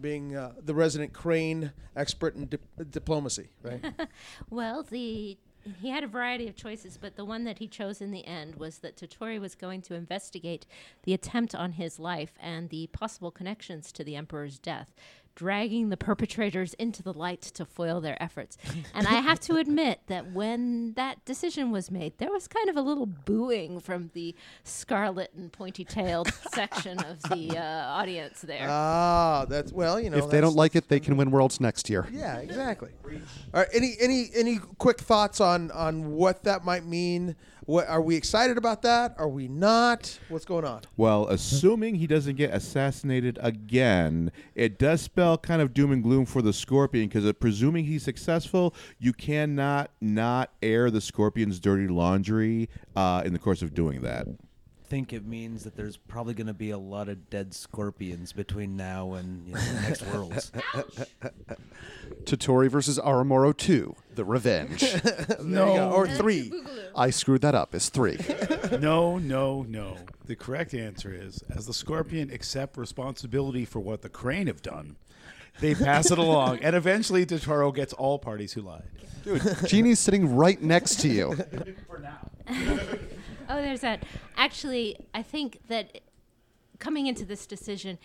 being uh, the resident crane expert in dip- diplomacy, right? Well, the he had a variety of choices, but the one that he chose in the end was that Toturi was going to investigate the attempt on his life and the possible connections to the emperor's death, dragging the perpetrators into the light to foil their efforts. and I have to admit that when that decision was made, there was kind of a little booing from the scarlet and pointy-tailed section of the uh, audience there. Ah, that's well, you know. if they don't like it, they can win worlds next year. Yeah, exactly. All right. Any any any quick thoughts on on what that might mean? What are we excited about that? Are we not? What's going on? Well, assuming he doesn't get assassinated again, it does spell kind of doom and gloom for the Scorpion because presuming he's successful, you cannot not air the Scorpion's dirty laundry uh, in the course of doing that. Think it means that there's probably going to be a lot of dead scorpions between now and you know, the next worlds. Toturi versus Aramoro 2, The Revenge. There you go. Or three. I screwed that up. It's three. no, no, no. The correct answer is as the scorpion accept responsibility for what the crane have done, they pass it along, and eventually Toturi gets all parties who lied. Dude, Genie's sitting right next to you. For now. Oh, there's that. Actually, I think that coming into this decision,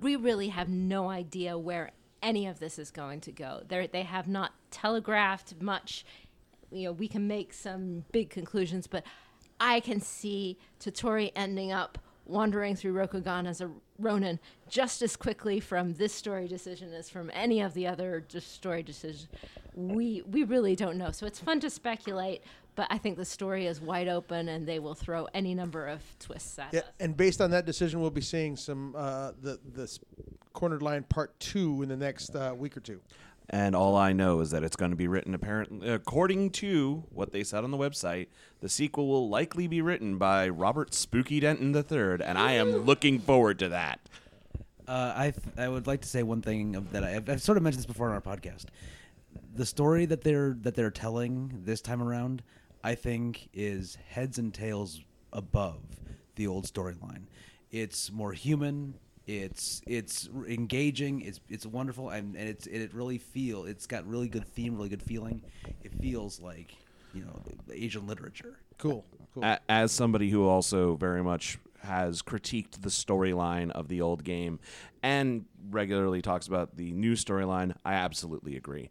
we really have no idea where any of this is going to go. They're, they have not telegraphed much. You know, we can make some big conclusions, but I can see Toturi ending up wandering through Rokugan as a Ronin just as quickly from this story decision as from any of the other story decisions. We we really don't know. So it's fun to speculate, but I think the story is wide open and they will throw any number of twists at Yeah, us. and based on that decision, we'll be seeing some uh, the the cornered lion part two in the next uh, week or two. And all I know is that it's going to be written apparently according to what they said on the website. The sequel will likely be written by Robert Spooky Denton III, and I am looking forward to that. Uh, I th- I would like to say one thing of that I, I've, I've sort of mentioned this before on our podcast. The story that they're that they're telling this time around, I think, is heads and tails above the old storyline. It's more human. It's it's engaging. It's it's wonderful, and, and it's it really feel. It's got really good theme, really good feeling. It feels like you know Asian literature. Cool. Cool. As somebody who also very much has critiqued the storyline of the old game and regularly talks about the new storyline, I absolutely agree.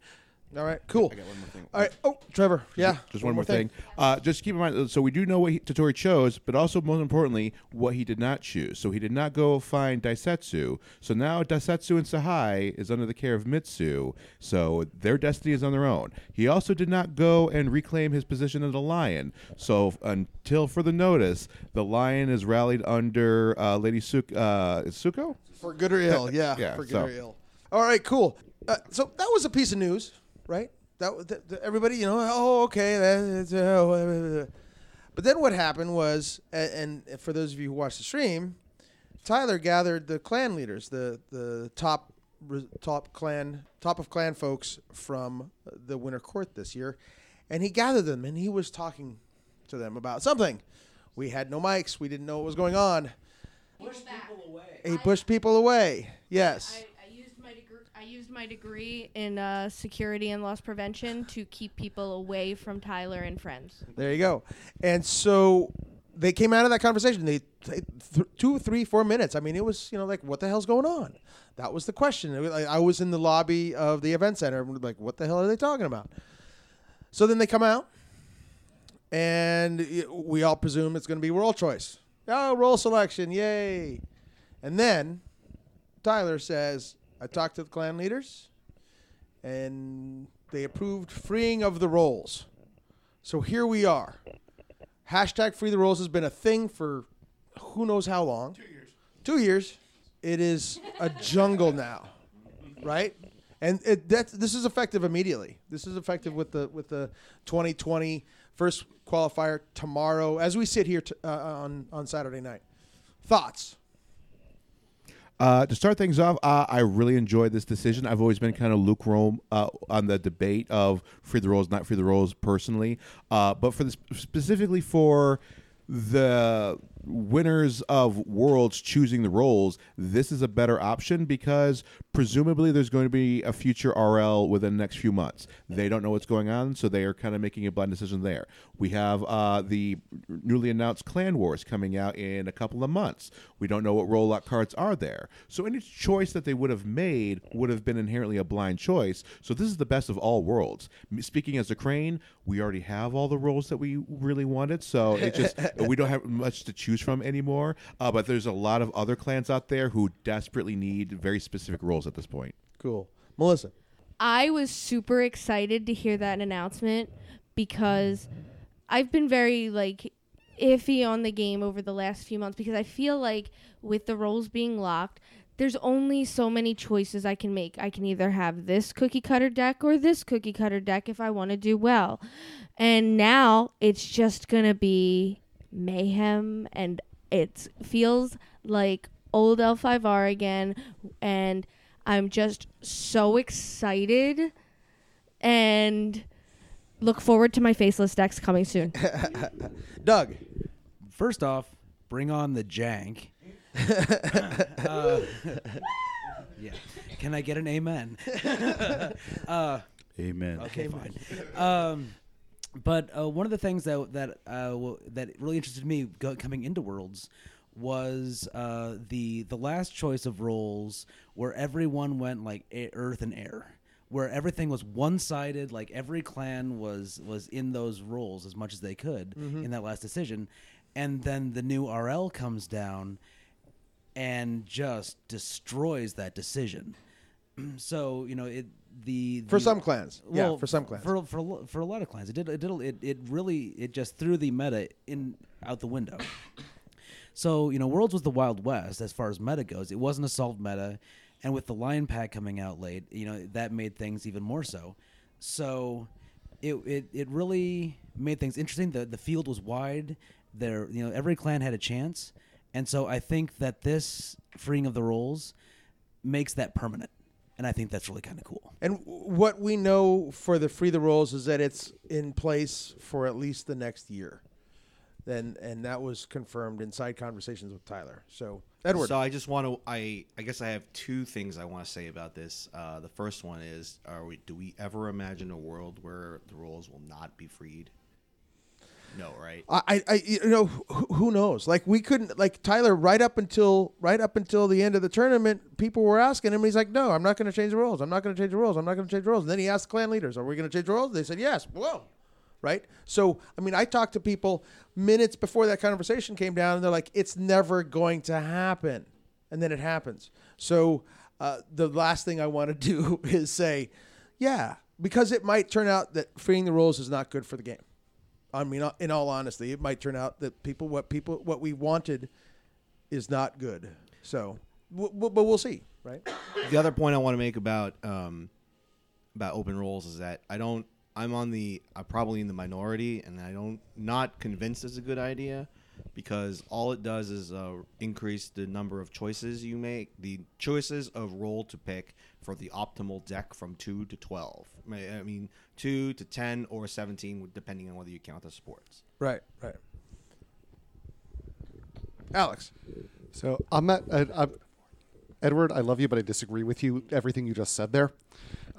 All right. Cool. I got one more thing. All right. Oh, Trevor. Yeah. Just one more thing. Uh, just keep in mind. So we do know what he, Toturi chose, but also most importantly, what he did not choose. So he did not go find Daisetsu. So now Daisetsu and Shahai is under the care of Mitsu. So their destiny is on their own. He also did not go and reclaim his position as a lion. So until further notice, the lion is rallied under uh, Lady Suk- uh, is Tsuko. For good or ill. Yeah. Yeah, For good so- or ill. All right. Cool. Uh, so that was a piece of news, right? That, that, that everybody, you know, oh, okay. Uh, but then what happened was, and, and for those of you who watched the stream, Tyler gathered the clan leaders, the the top top clan top of clan folks from the Winter Court this year, and he gathered them and he was talking to them about something. We had no mics. We didn't know what was going on. He pushed people away. Yes. I, I used my degree. In uh, security and loss prevention to keep people away from Tyler and friends. There you go. And so they came out of that conversation. They, th- two, three, four minutes. I mean, it was you know like what the hell's going on? That was the question. Was like, I was in the lobby of the event center, like what the hell are they talking about? So then they come out, and we all presume it's going to be role choice. Oh, role selection, yay! And then Tyler says, "I talked to the clan leaders, and they approved freeing of the roles." So here we are. Hashtag free the roles has been a thing for who knows how long. Two years. Two years. It is a jungle now, right? And it, that this is effective immediately. This is effective with the with the 2020 first qualifier tomorrow as we sit here t- uh, on on Saturday night. Thoughts? Uh, to start things off, uh, I really enjoyed this decision. I've always been kind of lukewarm uh, on the debate of free the roles, not free the roles personally. Uh, but for this, specifically for the winners of worlds choosing the roles, this is a better option because presumably there's going to be a future RL within the next few months. They don't know what's going on, so they are kind of making a blind decision there. We have uh, the newly announced Clan Wars coming out in a couple of months. We don't know what rollout cards are there. So any choice that they would have made would have been inherently a blind choice. So this is the best of all worlds. Speaking as a crane, we already have all the roles that we really wanted, so it just we don't have much to choose from anymore. Uh, but there's a lot of other clans out there who desperately need very specific roles at this point. Cool. Melissa. I was super excited to hear that announcement because I've been very like iffy on the game over the last few months because I feel like with the roles being locked, there's only so many choices I can make. I can either have this cookie cutter deck or this cookie cutter deck if I want to do well. And now it's just going to be mayhem and it feels like old L5R again and I'm just so excited and look forward to my faceless decks coming soon. Doug. First off, bring on the jank. uh, yeah. Can I get an amen? uh, Amen. Okay, fine. Um, but uh, one of the things that that uh, that really interested me go- coming into Worlds was uh, the the last choice of roles where everyone went like Earth and Air, where everything was one sided. Like every clan was was in those roles as much as they could Mhm. in that last decision, and then the new RL comes down and just destroys that decision. so you know it the, For some clans. Yeah, for some clans. for for for a lot of clans. It did it did it, it really it just threw the meta in out the window. So you know worlds was the wild west as far as meta goes. It wasn't a solved meta and with the lion pack coming out late you know that made things even more so. So it it, it really made things interesting. The the field was wide. There you know every clan had a chance. And so i think that this freeing of the roles makes that permanent and i think that's really kind of cool And what we know for the free the roles is that it's in place for at least the next year. Then and that was confirmed inside conversations with Tyler. So Edward. So I just want to. I I guess I have two things I want to say about this. Uh, the first one is: Are we? Do we ever imagine a world where the rules will not be freed? No, right? I, I, you know, who, who knows? Like we couldn't, like Tyler, right up until right up until the end of the tournament, people were asking him. He's like, "No, I'm not going to change the rules. I'm not going to change the rules. I'm not going to change the rules." And then he asked the clan leaders, "Are we going to change the rules?" They said, "Yes." Whoa, right? So, I mean, I talked to people minutes before that conversation came down, and they're like, "It's never going to happen," and then it happens. So, uh, the last thing I want to do is say, "Yeah," because it might turn out that freeing the rules is not good for the game. I mean, uh, in all honesty, it might turn out that people what people what we wanted is not good. So, w- w- but we'll see, right? the other point I want to make about um, about open roles is that I don't. I'm on the. I'm probably in the minority, and I don't not convinced it's a good idea because all it does is uh, increase the number of choices you make, the choices of role to pick for the optimal deck from two to twelve. I I mean, two to ten or seventeen, depending on whether you count the sports. Right, right. Alex. So I'm at I, I'm, Edward. I love you, but I disagree with you. Everything you just said there.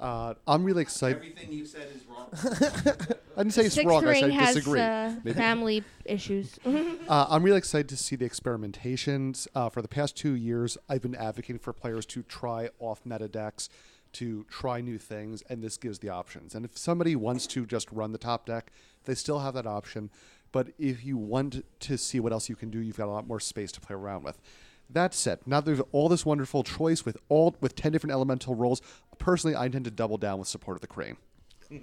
Uh, I'm really excited. Everything you said is wrong. I didn't say it's Sixth wrong. I ring said has disagree. uh, Maybe. family issues. Uh, I'm really excited to see the experimentations. Uh, for the past two years, I've been advocating for players to try off meta decks, to try new things, and this gives the options. And if somebody wants to just run the top deck, they still have that option. But if you want to see what else you can do, you've got a lot more space to play around with. That said, now there's all this wonderful choice with all with ten different elemental roles. Personally, I intend to double down with support of the crane.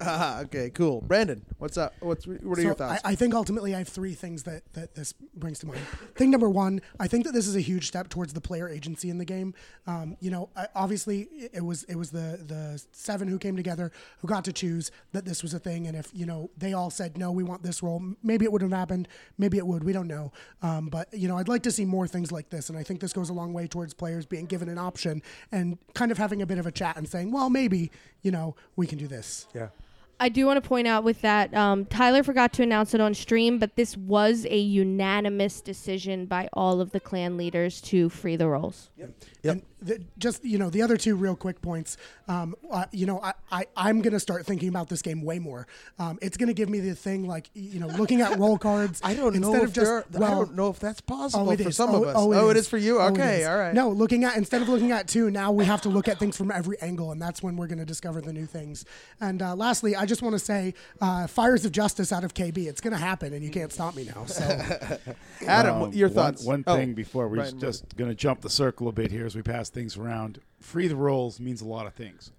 Ah, okay, cool. Brandon, what's up? What's what are your thoughts? I, I think ultimately I have three things that, that this brings to mind. Thing number one, I think that this is a huge step towards the player agency in the game. Um, you know, I- obviously it- it was it was the the seven who came together who got to choose that this was a thing, and if you know they all said no, we want this role, maybe it would have happened, maybe it would, we don't know. Um, but you know, I'd like to see more things like this, and I think this goes a long way towards players being given an option and kind of having a bit of a chat and saying, well, maybe you know we can do this. Yeah. I do want to point out with that, um, Tyler forgot to announce it on stream, but this was a unanimous decision by all of the clan leaders to free the roles. Yep. And the, just you know the other two real quick points. Um, uh, you know I, I I'm gonna start thinking about this game way more. Um, it's gonna give me the thing like you know looking at role cards. I don't know instead if of just there are- I don't know if that's possible oh, for is. some oh, of us. Oh, Oh, it is for you? Oh, Okay, is. all right. No, looking at instead of looking at two, now we have to look at things from every angle, and that's when we're gonna discover the new things. And uh, lastly, I just want to say, uh, fires of justice out of KB. It's gonna happen, and you can't stop me now. So. Adam, Um, your one- thoughts? One, Oh, thing before we're Brian, just going to jump the circle a bit here as we pass things around. Free the roles means a lot of things.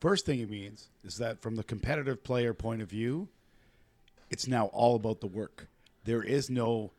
First thing it means is that from the competitive player point of view, it's now all about the work. There is no,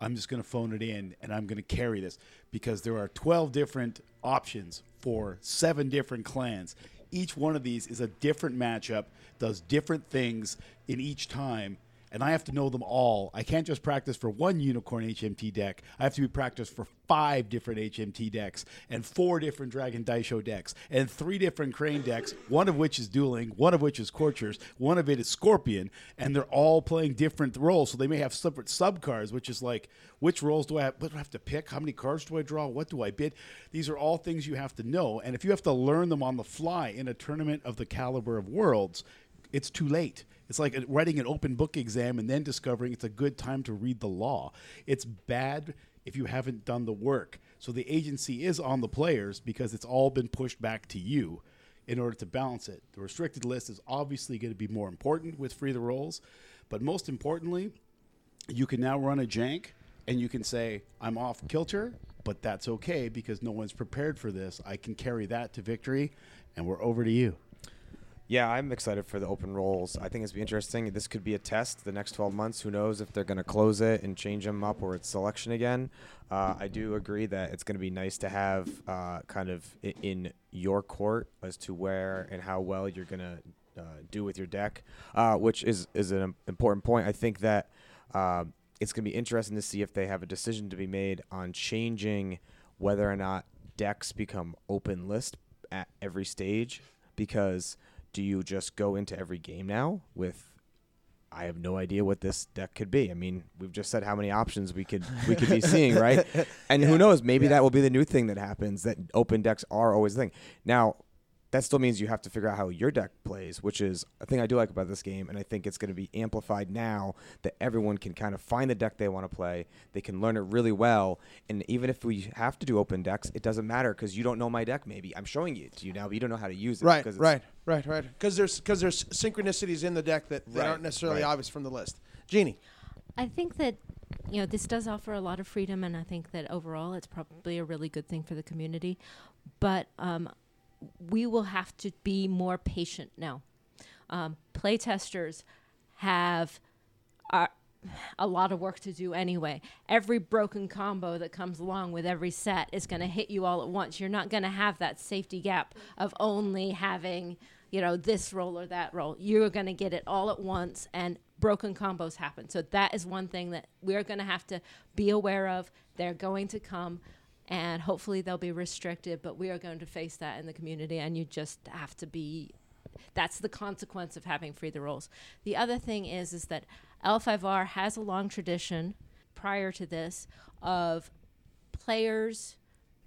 I'm just going to phone it in and I'm going to carry this because there are 12 different options for seven different clans. Each one of these is a different matchup, does different things in each time, and I have to know them all. I can't just practice for one unicorn HMT deck. I have to be practiced for five different HMT decks and four different Dragon Daisho decks and three different Crane decks, one of which is dueling, one of which is Courtiers, one of it is Scorpion, and they're all playing different roles. So they may have separate sub cards, which is like, which roles do I have, what do I have to pick? How many cards do I draw? What do I bid? These are all things you have to know. And if you have to learn them on the fly in a tournament of the caliber of Worlds, it's too late. It's like writing an open book exam and then discovering it's a good time to read the law. It's bad if you haven't done the work. So the agency is on the players because it's all been pushed back to you in order to balance it. The restricted list is obviously going to be more important with free the roles, but most importantly, you can now run a jank and you can say, I'm off kilter, but that's okay because no one's prepared for this. I can carry that to victory, and we're over to you. Yeah, I'm excited for the open roles. I think it's be interesting. This could be a test the next 12 months. Who knows if they're going to close it and change them up or it's selection again. Uh, I do agree that it's going to be nice to have uh, kind of in your court as to where and how well you're going to uh, do with your deck, uh, which is is an important point. I think that uh, it's going to be interesting to see if they have a decision to be made on changing whether or not decks become open list at every stage because do you just go into every game now with I have no idea what this deck could be. I mean, we've just said how many options we could we could be seeing, right? And who knows, maybe that will be the new thing that happens that open decks are always the thing. Now, that still means you have to figure out how your deck plays, which is a thing I do like about this game, and I think it's going to be amplified now that everyone can kind of find the deck they want to play. They can learn it really well, and even if we have to do open decks, it doesn't matter because you don't know my deck. Maybe I'm showing it to you now, but you don't know how to use it. Right, 'cause it's- right, right, right. Because there's because there's synchronicities in the deck that, that Right, aren't necessarily right. obvious from the list. Jeannie, I think that you know this does offer a lot of freedom, and I think that overall it's probably a really good thing for the community. But um, we will have to be more patient now. Um, playtesters have are a lot of work to do anyway. Every broken combo that comes along with every set is going to hit you all at once. You're not going to have that safety gap of only having, you know, this role or that role. You're going to get it all at once and broken combos happen. So that is one thing that we're going to have to be aware of. They're going to come and hopefully they'll be restricted, but we are going to face that in the community and you just have to be that's the consequence of having free the roles. The other thing is is that L5R has a long tradition prior to this of players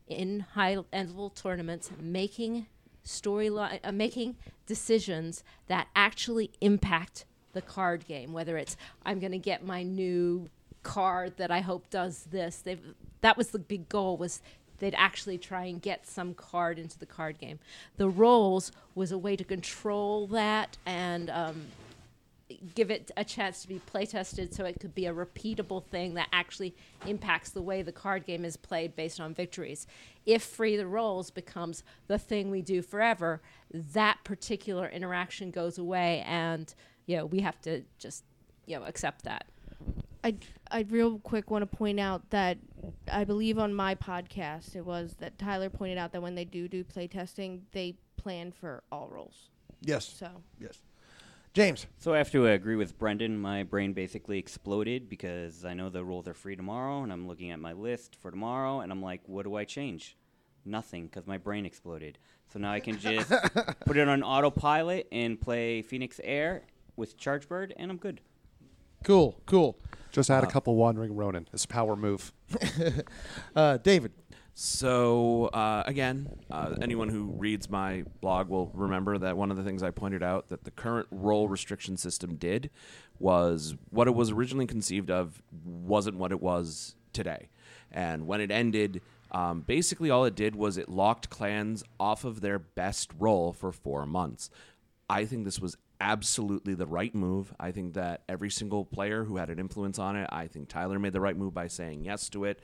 in high level tournaments making storyline uh, making decisions that actually impact the card game whether it's I'm going to get my new card that I hope does this they've that was the big goal was they'd actually try and get some card into the card game the roles was a way to control that and um, give it a chance to be play tested so it could be a repeatable thing that actually impacts the way the card game is played based on victories. If free the roles becomes the thing we do forever, that particular interaction goes away and you know, we have to just you know, accept that. I I real quick want to point out that I believe on my podcast it was that Tyler pointed out that when they do do play testing, they plan for all roles. Yes. So yes. James. So I have to uh, agree with Brendan. My brain basically exploded because I know the rules are free tomorrow, and I'm looking at my list for tomorrow, and I'm like, what do I change? Nothing, because my brain exploded. So now I can just put it on autopilot and play Phoenix Air, with Chargebird, and I'm good. Cool, cool. Just add a couple wandering Ronin. It's a power move. Uh, David. So uh, again, uh, anyone who reads my blog will remember that one of the things I pointed out that the current role restriction system did was what it was originally conceived of wasn't what it was today, and when it ended. Um, basically, all it did was it locked clans off of their best role for four months. I think this was absolutely the right move. I think that every single player who had an influence on it, I think Tyler made the right move by saying yes to it.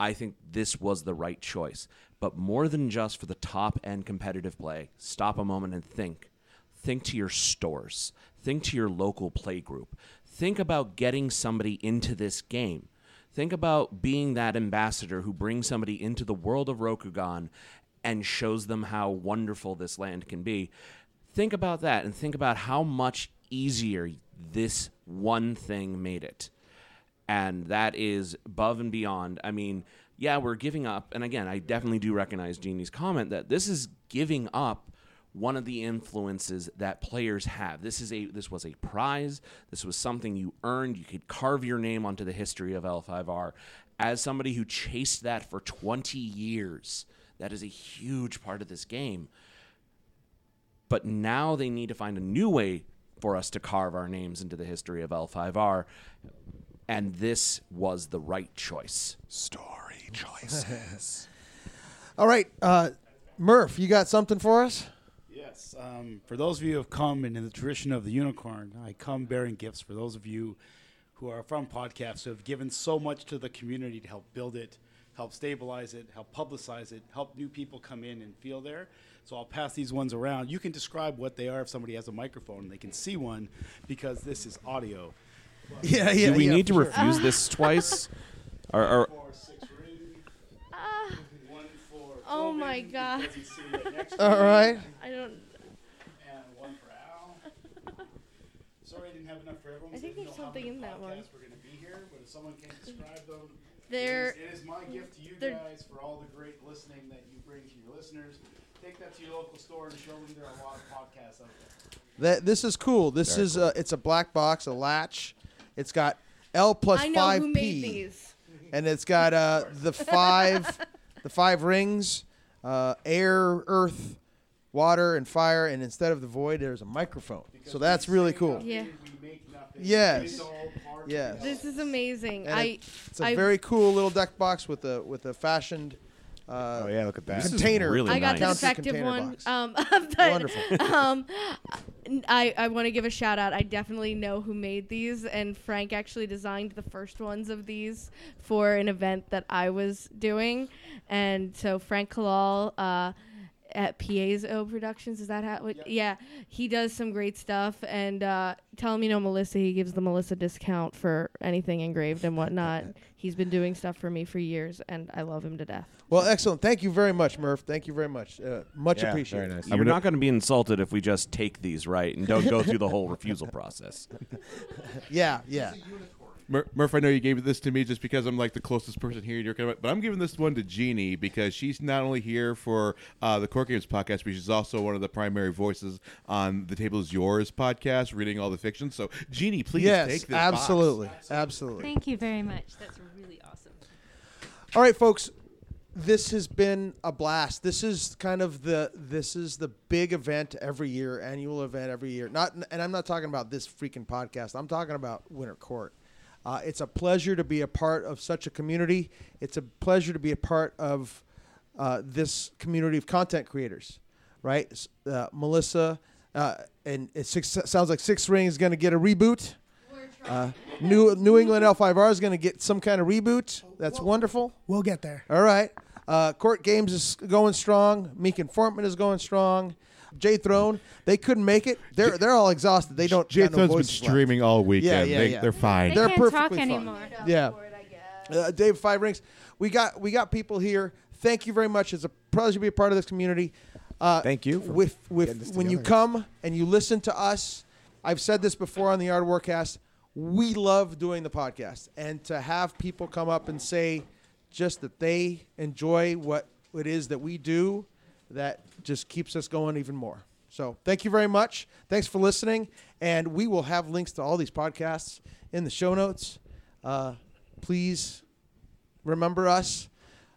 I think this was the right choice. But more than just for the top end competitive play, stop a moment and think. Think to your stores. Think to your local play group. Think about getting somebody into this game. Think about being that ambassador who brings somebody into the world of Rokugan and shows them how wonderful this land can be. Think about that and think about how much easier this one thing made it and that is above and beyond. I mean, yeah, we're giving up, and again, I definitely do recognize Jeannie's comment that this is giving up one of the influences that players have. This is a this was a prize. This was something you earned. You could carve your name onto the history of L5R. As somebody who chased that for 20 years, that is a huge part of this game. But now they need to find a new way for us to carve our names into the history of L5R and this was the right choice. Story choices. All right, uh, Murph, you got something for us? Yes. Um, for those of you who have come and in the tradition of the unicorn, I come bearing gifts for those of you who are from podcasts who have given so much to the community to help build it, help stabilize it, help publicize it, help new people come in and feel there. So I'll pass these ones around. You can describe what they are if somebody has a microphone. And they can see one because this is audio. Yeah, yeah. Do we yeah, need to sure. refuse this twice? or, uh, or Oh my god. All right. I don't. And one for Al. Sorry I didn't have enough for everyone. I think so there's something in that one. We're going to be here, but if someone can mm. describe them, There- it, is, it is my gift to you guys for all the great listening that you bring to your listeners. Take that to your local store and show them there are a lot of podcasts out there. That this is cool. This Very is uh, it's a black box, a latch. It's got L plus I know five who P, made these. and it's got uh, the five, the five rings, uh, air, earth, water, and fire. And instead of the void, there's a microphone. so that's really cool. Yeah. Yes. Yes. This is amazing. And I. it- it's a I, very cool little deck box with a with a fashioned. Uh, Oh, yeah, look at that. This Container. really I got the Counts effective one. Um, Wonderful. Um, I, I want to give a shout out. I definitely know who made these, and Frank actually designed the first ones of these for an event that I was doing. And so Frank Kalal uh, at PA's O Productions, is that how? What, Yeah, he does some great stuff. And uh, tell him you know Melissa. He gives the Melissa discount for anything engraved and whatnot. He's been doing stuff for me for years, and I love him to death. Well, excellent. Thank you very much, Murph. Thank you very much. Uh, much appreciated. Very nice. You're not going to be insulted if we just take these right and don't go through the whole refusal process. Yeah, yeah. Mur- Murph, I know you gave this to me just because I'm like the closest person here. You're but I'm giving this one to Jeannie because she's not only here for uh, the Court Games podcast, but she's also one of the primary voices on the Table Is Yours podcast, reading all the fiction. So, Jeannie, please yes, take this. absolutely, box. absolutely. Thank you very much. That's really awesome. All right, folks. This has been a blast. This is kind of the this is the big event every year, annual event every year. Not and I'm not talking about this freaking podcast. I'm talking about Winter Court. Uh, it's a pleasure to be a part of such a community. It's a pleasure to be a part of uh, this community of content creators, right? Uh, Melissa, uh, and it six, sounds like Six Ring is going to get a reboot. Uh, New New England L5R is going to get some kind of reboot. That's wonderful. We'll get there. All right. Uh, Court Games is going strong. Meek Informant is going strong. J Throne, they couldn't make it. They're they're all exhausted. They don't. Jay got no Throne's been voices left. streaming all weekend. yeah, They- yeah. they're fine. They They're can't talk perfectly fine. anymore. Yeah. Uh, Dave Five Rings. We got we got people here. Thank you very much. It's a pleasure to be a part of this community. Uh, Thank you for with getting with when you together. come and you listen to us. I've said this before on the Art Warcast. We love doing the podcast, and to have people come up and say just that they enjoy what it is that we do, that just keeps us going even more. So thank you very much. Thanks for listening. And we will have links to all these podcasts in the show notes. Uh, please remember us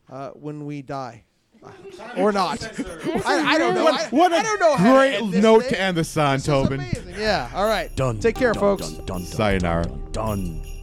uh, when we die. Or not. I, I don't know. I, What a I don't know how great end this note thing. to end this on, This Tobin. Yeah. All right. Done. Take care, dun, folks. Dun, dun, dun, Sayonara. Done. done.